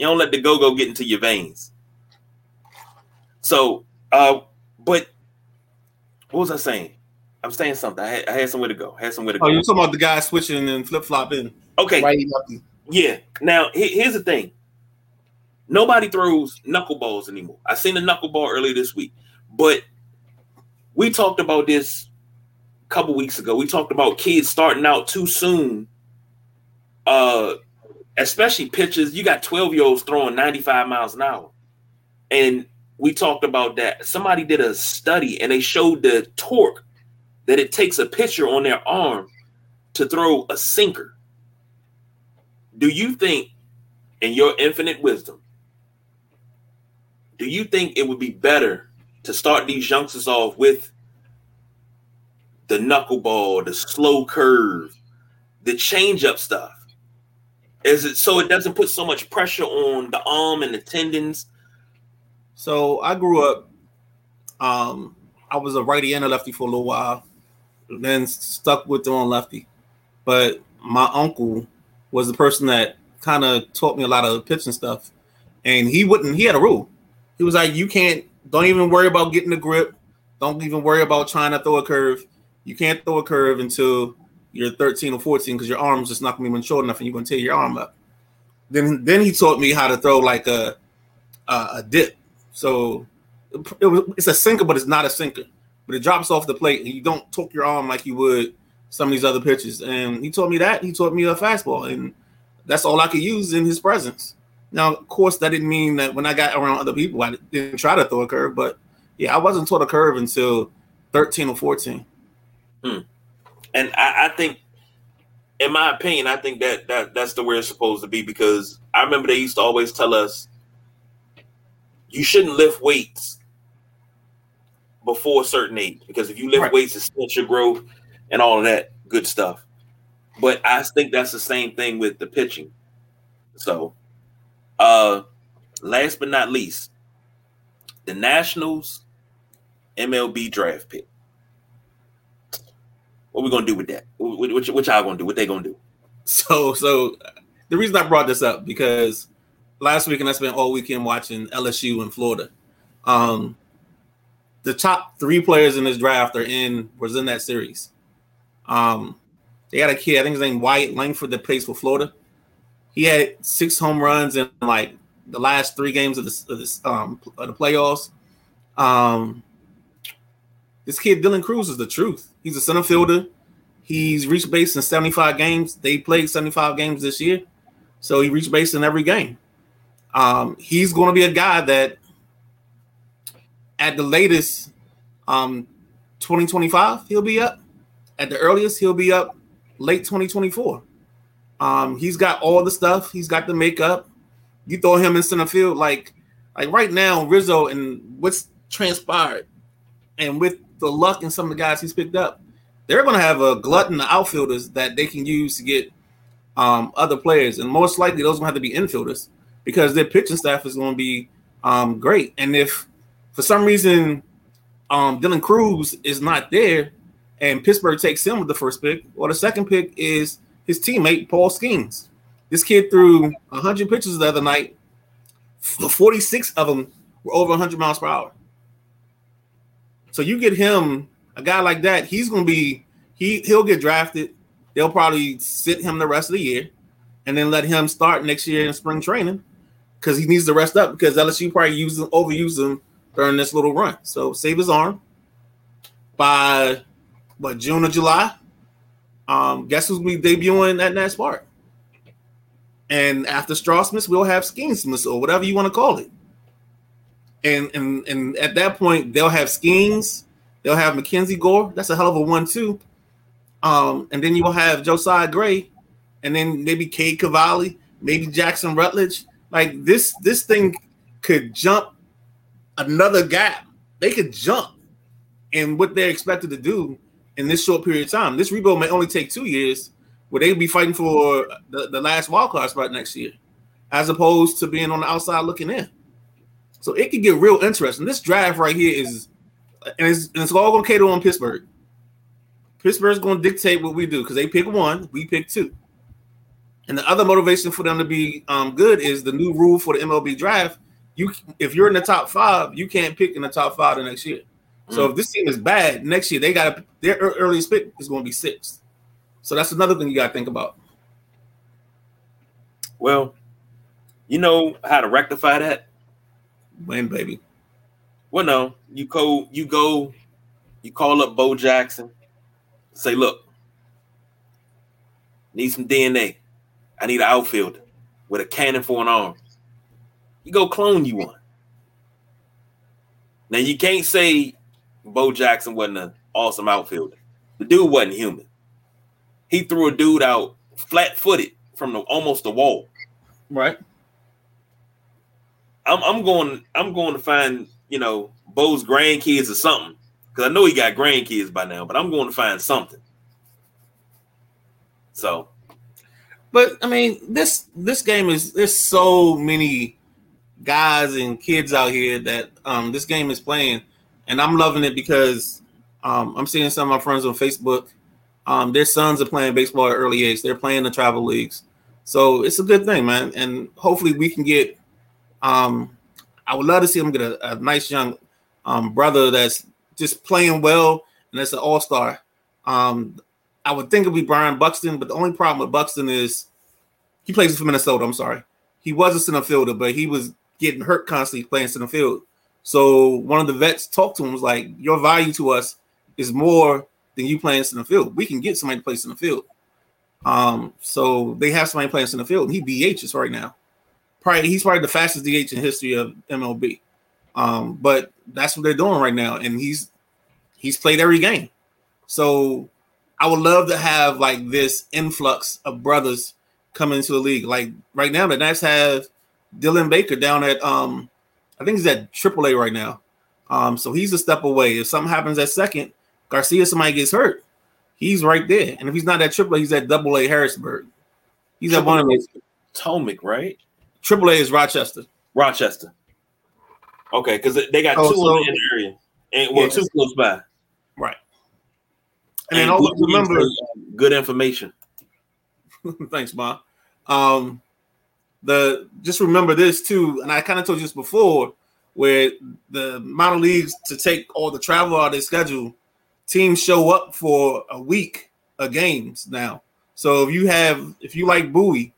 You don't let the go-go get into your veins. So, uh, but what was I saying? I'm saying something. I had, I had somewhere to go. I had somewhere to oh, go. Oh, you're talking about the guy switching and flip flopping. Okay. Right yeah. Now, here's the thing. Nobody throws knuckleballs anymore. I seen a knuckleball earlier this week, but we talked about this a couple weeks ago. We talked about kids starting out too soon. Uh, especially pitchers. You got 12 year olds throwing 95 miles an hour. And we talked about that. Somebody did a study and they showed the torque that it takes a pitcher on their arm to throw a sinker. Do you think, in your infinite wisdom, do you think it would be better to start these youngsters off with the knuckleball, the slow curve, the change up stuff? Is it so it doesn't put so much pressure on the arm and the tendons? So I grew up, um, I was a righty and a lefty for a little while. then stuck with them on lefty. But my uncle was the person that kind of taught me a lot of pitching stuff. And he wouldn't, he had a rule. He was like, you can't, don't even worry about getting the grip. Don't even worry about trying to throw a curve. You can't throw a curve until you're 13 or 14 because your arm's just not to be short enough and you're going to tear your arm up. Then, then he taught me how to throw like a, a, a dip. So it it's a sinker, but it's not a sinker. But it drops off the plate and you don't torque your arm like you would some of these other pitches. And he taught me that. He taught me a fastball. And that's all I could use in his presence. Now, of course, that didn't mean that when I got around other people, I didn't try to throw a curve. But yeah, I wasn't taught a curve until 13 or 14. Hmm. And I, I, think, in my opinion, I think that, that that's the way it's supposed to be because I remember they used to always tell us you shouldn't lift weights before a certain age because if you lift right. weights, it stunts your growth and all of that good stuff. But I think that's the same thing with the pitching. So, uh, last but not least, the Nationals MLB draft pick. What we gonna do with that? What, what, what y'all gonna do? What they gonna do? So, so the reason I brought this up because last week and I spent all weekend watching LSU in Florida. Um, the top three players in this draft are in was in that series. Um, they got a kid, I think his name Wyatt Langford that plays for Florida. He had six home runs in like the last three games of the, of this, um, of the playoffs. Um, this kid Dylan Crews is the truth. He's a center fielder. He's reached base in 75 games. They played 75 games this year, so he reached base in every game. Um, he's going to be a guy that, at the latest, um, 2025, he'll be up. At the earliest, he'll be up late 2024. Um, he's got all the stuff. He's got the makeup. You throw him in center field, like like right now, Rizzo and what's transpired, and with the luck and some of the guys he's picked up, they're going to have a glutton of outfielders that they can use to get um, other players, and most likely those going to have to be infielders because their pitching staff is going to be um, great. And if for some reason um, Dylan Crews is not there, and Pittsburgh takes him with the first pick, well, the second pick is his teammate Paul Skenes. This kid threw 100 pitches the other night. 46 of them were over 100 miles per hour. So you get him, a guy like that, he's going to be he he'll get drafted. They'll probably sit him the rest of the year, and then let him start next year in spring training because he needs to rest up because LSU probably use him, overuse him during this little run. So save his arm by what June or July. Um, guess who's be debuting at Nats Park? And after Strasmus, we'll have Skenes or whatever you want to call it. And and and at that point, they'll have Skenes, they'll have Mackenzie Gore. That's a hell of a one too. Um, and then you'll have Josiah Gray, and then maybe Cade Cavalli, maybe Jackson Rutledge. Like this, this thing could jump another gap. They could jump in what they're expected to do in this short period of time. This rebuild may only take two years, where they'll be fighting for the, the last wild card spot next year, as opposed to being on the outside looking in. So it could get real interesting. This draft right here is, and it's, and it's all going to cater on Pittsburgh. Pittsburgh's going to dictate what we do because they pick one, we pick two. And the other motivation for them to be um, good is the new rule for the MLB draft. You, if you're in the top five, you can't pick in the top five the next year. So if this team is bad next year, they got their earliest pick is going to be sixth. So that's another thing you got to think about. Well, you know how to rectify that. Win, baby. Well, no, you go, you go, you call up Bo Jackson. Say, look, need some DNA. I need an outfielder with a cannon for an arm. You go clone you one. Now you can't say Bo Jackson wasn't an awesome outfielder. The dude wasn't human. He threw a dude out flat footed from the almost the wall. Right. I'm I'm going I'm going to find, you know, Bo's grandkids or something. Because I know he got grandkids by now, but I'm going to find something. So but I mean, this this game is there's so many guys and kids out here that um this game is playing and I'm loving it because Um, I'm seeing some of my friends on Facebook. Um, their sons are playing baseball at early age. They're playing the travel leagues, so it's a good thing, man. And hopefully, we can get. Um, I would love to see him get a, a nice young um, brother that's just playing well and that's an all star. Um, I would think it'd be Byron Buxton, but the only problem with Buxton is he plays for Minnesota. I'm sorry, he was a center fielder, but he was getting hurt constantly playing center field. So one of the vets talked to him was like, "Your value to us is more than you playing center field. We can get somebody to play center field." Um, so they have somebody playing center field, and he DHs right now. Probably he's probably the fastest DH in history of MLB. Um, but that's what they're doing right now, and he's he's played every game. So I would love to have like this influx of brothers coming into the league. Like right now, the Nats have Dylan Baker down at um, I think he's at AAA right now. Um, so he's a step away. If something happens at second, Garcia, somebody gets hurt, he's right there. And if he's not at AAA, he's at Double A Harrisburg. He's at one of those. Potomac, right? AAA is Rochester. Rochester. Okay, because they got Oh, two so- in the area, and well, Yes. two close by. Right. And then always good- remember, good information. thanks, Ma. Um, the just remember this too, and I kind of told you this before, where the minor leagues to take all the travel out of their schedule, teams show up for a week of games now. So if you have, if you like Bowie,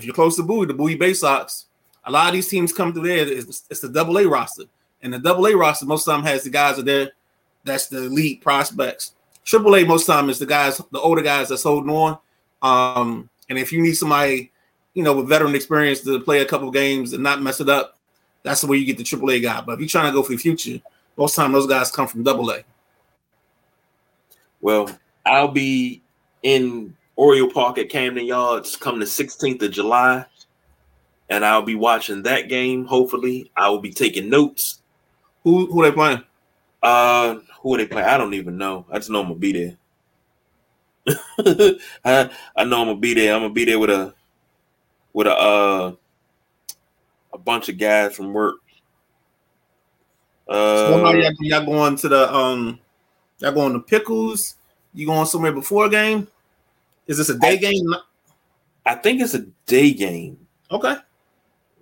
if you're close to Bowie, the Bowie Bay Sox, a lot of these teams come through there. It's, it's the Double A roster, and the Double A roster most time has the guys that there. That's the elite prospects. Triple A most time is the guys, the older guys that's holding on. Um, and if you need somebody, you know, with veteran experience to play a couple games and not mess it up, that's the way you get the triple A guy. But if you're trying to go for the future, most time those guys come from double A. Well, I'll be in Oriole Park at Camden Yards come the 16th of July, and I'll be watching that game. Hopefully, I will be taking notes. Who who they playing? Uh, who are they playing? I don't even know. I just know I'm gonna be there. I I know I'm gonna be there. I'm gonna be there with a with a uh a bunch of guys from work. so Uh, y'all, y'all going to the um, y'all going to pickles? You going somewhere before a game? Is this a day game? I think it's a day game. Okay.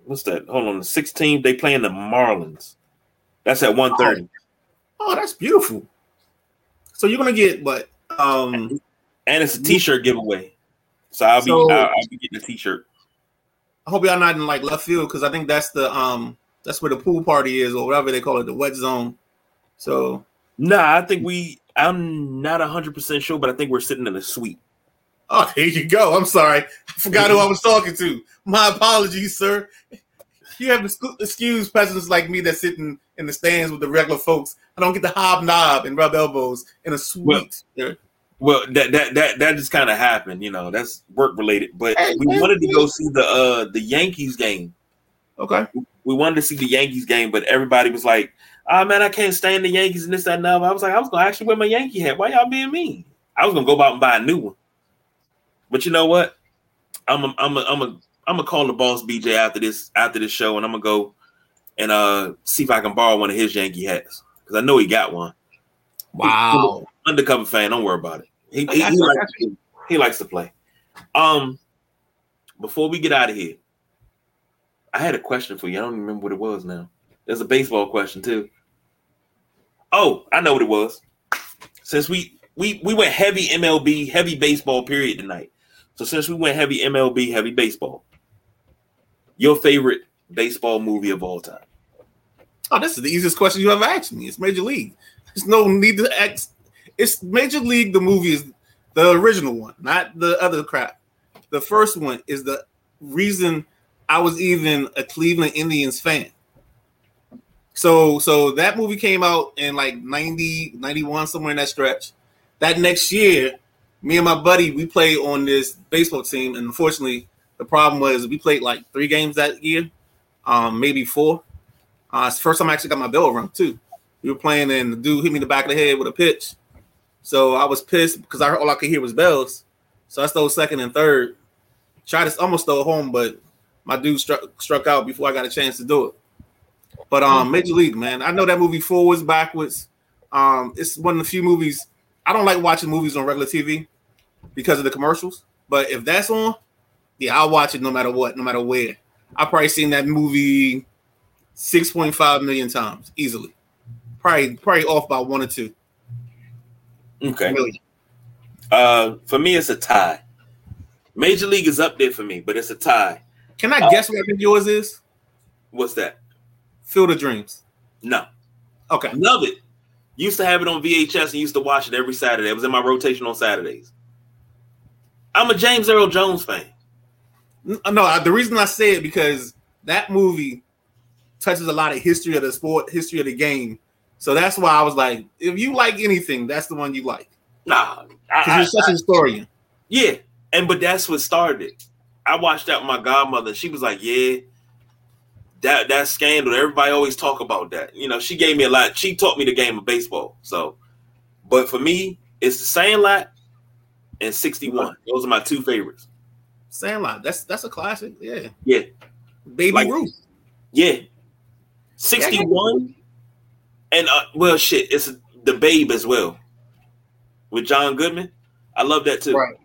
What's that? Hold on, the 16th. They playing the Marlins. That's at 1.30. Oh, that's beautiful. So you're gonna get what? Um, and it's a T-shirt giveaway. So I'll be So- I'll, I'll be getting a T-shirt. I hope y'all not in like left field because I think that's the um, that's where the pool party is or whatever they call it, the wet zone. So Nah, I think we. I'm not hundred percent sure, but I think we're sitting in a suite. Oh, there you go. I'm sorry. I forgot who I was talking to. My apologies, sir. You have to excuse peasants like me that's sitting in the stands with the regular folks. I don't get to hobnob and rub elbows in a suite. sir. Well, that that that that just kind of happened, you know. That's work related, but Hey, we man. wanted to go see the uh the Yankees game. okay. We wanted to see the Yankees game, but everybody was like, "Ah, man, I can't stand the Yankees and this that and other." I was like, I was gonna actually wear my Yankee hat. Why y'all being mean? I was gonna go out and buy a new one, but you know what? I'm a, I'm a, I'm a, I'm gonna call the boss BJ after this after this show, and I'm gonna go and uh see if I can borrow one of his Yankee hats because I know he got one. Wow. undercover fan. Don't worry about it. He, he, he likes, he likes to play. Um, before we get out of here, I had a question for you. I don't even remember what it was now. There's a baseball question too. Oh, I know what it was. Since we we we went heavy MLB, heavy baseball period tonight. So since we went heavy MLB, heavy baseball, your favorite baseball movie of all time? Oh, this is the easiest question you ever asked me. It's Major League. There's no need to ask. It's Major League. The movie is the original one, not the other crap. The first one is the reason I was even a Cleveland Indians fan. So, so that movie came out in like 90, 91, somewhere in that stretch. That next year, me and my buddy, we played on this baseball team, and unfortunately, the problem was we played like three games that year, um, maybe four. Uh, it's the first time I actually got my bell rung too. We were playing, and the dude hit me in the back of the head with a pitch. So I was pissed because I all I could hear was bells. So I stole second and third. Tried to almost stole home, but my dude struck struck out before I got a chance to do it. But um, Major League, man, I know that movie forwards, backwards. Um, it's one of the few movies I don't like watching movies on regular TV because of the commercials. But if that's on, yeah, I'll watch it no matter what, no matter where. I've probably seen that movie 6.5 million times easily. Probably probably off by one or two. Okay. Million. Uh, for me, it's a tie. Major League is up there for me, but it's a tie. Can I uh, guess what I think yours is? What's that? Field of Dreams. No. Okay. Love it. Used to have it on VHS and used to watch it every Saturday. It was in my rotation on Saturdays. I'm a James Earl Jones fan. Uh, no, the reason I say it because that movie touches a lot of history of the sport, history of the game. So that's why I was like, if you like anything, that's the one you like. Nah, because you're such a historian. Yeah, and but that's what started. I watched that with my godmother. She was like, "Yeah, that that scandal. Everybody always talk about that. You know, she gave me a lot. She taught me the game of baseball. So, but for me, it's the Sandlot and 61. Those are my two favorites. Sandlot. That's that's a classic. Yeah. Yeah. Baby like, Ruth. Yeah. 61. And uh, well, shit, it's the Babe as well with John Goodman. I love that too. Right.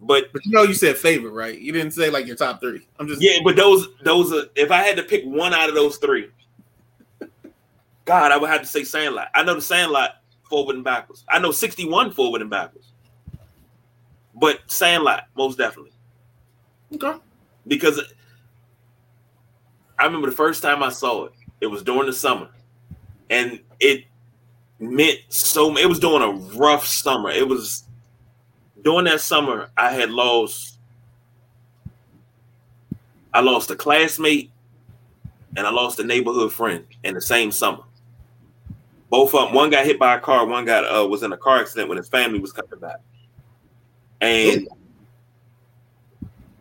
But but you know you said favorite, right? You didn't say like your top three. I'm just yeah, but those those are if I had to pick one out of those three, God, I would have to say Sandlot. I know the Sandlot forward and backwards. I know 61 forward and backwards. But Sandlot, most definitely. Okay. Because I remember the first time I saw it, it was during the summer. And it meant so it was during a rough summer. It was during that summer, I had lost. I lost a classmate, and I lost a neighborhood friend in the same summer. Both of them, one got hit by a car, one got uh, was in a car accident when his family was coming back, and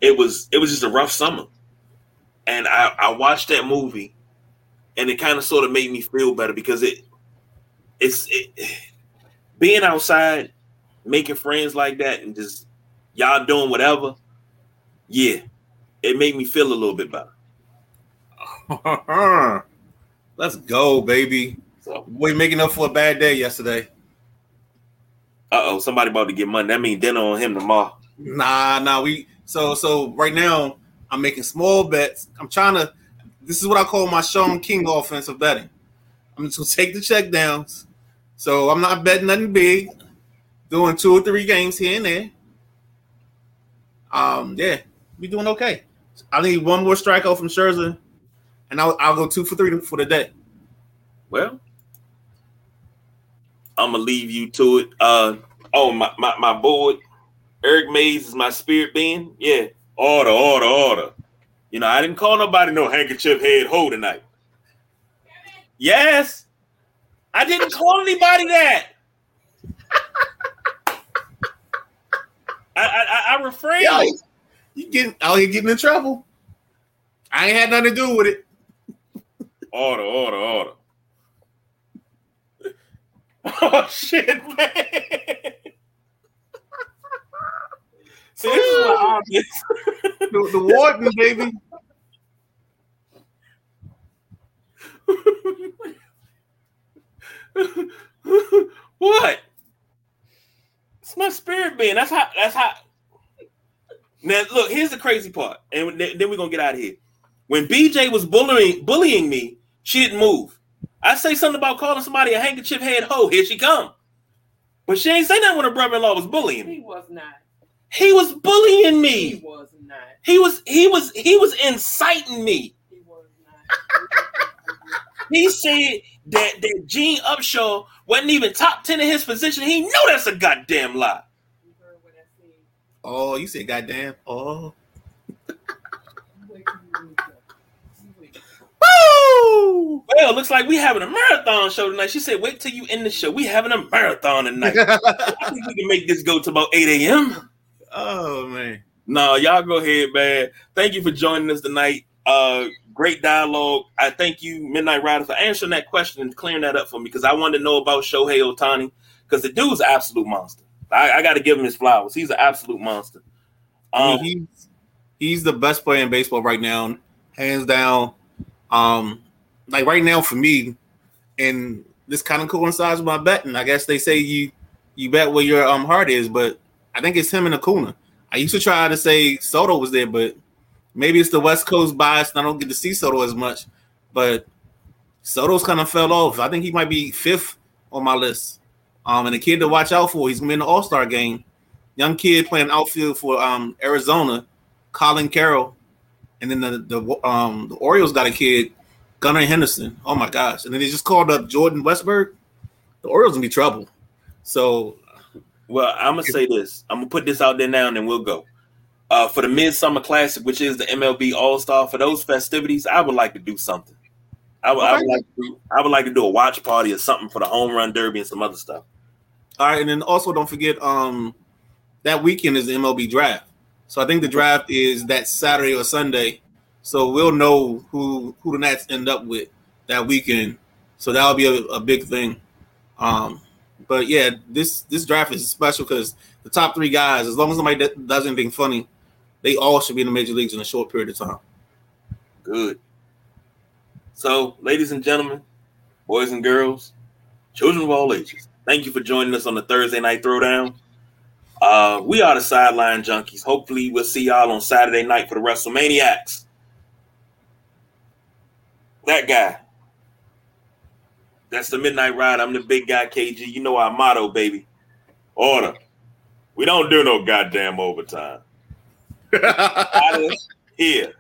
it was it was just a rough summer. And I, I watched that movie, and it kind of sort of made me feel better because it it's it, being outside making friends like that and just y'all doing whatever, yeah, it made me feel a little bit better. Let's go, baby. So, we making up for a bad day yesterday. Uh oh, somebody about to get money. That means dinner on him tomorrow. Nah, nah. We so so right now. I'm making small bets. I'm trying to. This is what I call my Sean King offensive betting. I'm just gonna take the check downs. So I'm not betting nothing big doing two or three games here and there. Um, yeah, we doing okay. I need one more strikeout from Scherzer, and I'll, I'll go two for three for the day. Well, I'm gonna leave you to it. Uh, oh, my, my, my board, Eric Mays is my spirit being. Yeah, order, order, order. You know, I didn't call nobody no handkerchief head hoe tonight. Yes, I didn't call anybody that. I I, I refrain. Yo, you getting oh, out here getting in trouble. I ain't had nothing to do with it. Order, order, order. Oh shit, man. See, this is oh. obvious. the, the warden, baby. what? It's my spirit being. That's how. That's how. Now look. Here's the crazy part, and then we're gonna get out of here. When BJ was bullying bullying me, she didn't move. I say something about calling somebody a handkerchief head hoe. Here she come. But she ain't say that when her brother-in-law was bullying me. He was not. He was bullying me. He was not. He was he was he was inciting me. He was not. he said that that Gene Upshaw wasn't even top 10 in his position. He knew that's a goddamn lie. Oh, you said goddamn. Oh. Woo! Well, looks like we having a marathon show tonight. She said, wait till you end the show. We having a marathon tonight. I think we can make this go to about 8 a.m. Oh man. No, y'all go ahead, man. Thank you for joining us tonight. Uh great dialogue. I thank you, Midnight Rider, for answering that question and clearing that up for me because I wanted to know about Shohei Ohtani because the dude's an absolute monster. I, I got to give him his flowers. He's an absolute monster. Um, I mean, um, he's he's the best player in baseball right now, hands down. Um, like right now for me, and this kind of coincides with my betting. I guess they say you you bet where your um heart is, but I think it's him and Acuna. I used to try to say Soto was there, but maybe it's the West Coast bias. And I don't get to see Soto as much, but Soto's kind of fell off. I think he might be fifth on my list. Um, and a kid to watch out for. He's in the All Star game. Young kid playing outfield for um Arizona, Corbin Carroll, and then the the um the Orioles got a kid, Gunnar Henderson. Oh my gosh! And then they just called up Jordan Westburg. The Orioles gonna be trouble. So, well, I'm gonna say this. I'm gonna put this out there now, and then we'll go. Uh, for the Midsummer Classic, which is the MLB All Star, for those festivities, I would like to do something. I would, okay. I would like to do, I would like to do a watch party or something for the home run derby and some other stuff. All right, and then also don't forget, um, that weekend is the MLB draft. So I think the draft is that Saturday or Sunday. So we'll know who who the Nats end up with that weekend. So that'll be a, a big thing. Um, but yeah, this this draft is special because the top three guys, as long as somebody does anything funny, they all should be in the major leagues in a short period of time. Good. So, ladies and gentlemen, boys and girls, children of all ages, thank you for joining us on the Thursday night throwdown. Uh, we are the sideline junkies. Hopefully, we'll see y'all on Saturday night for the WrestleManiacs. That guy. That's the midnight ride. I'm the big guy, KG. You know our motto, baby. Order. We don't do no goddamn overtime. here.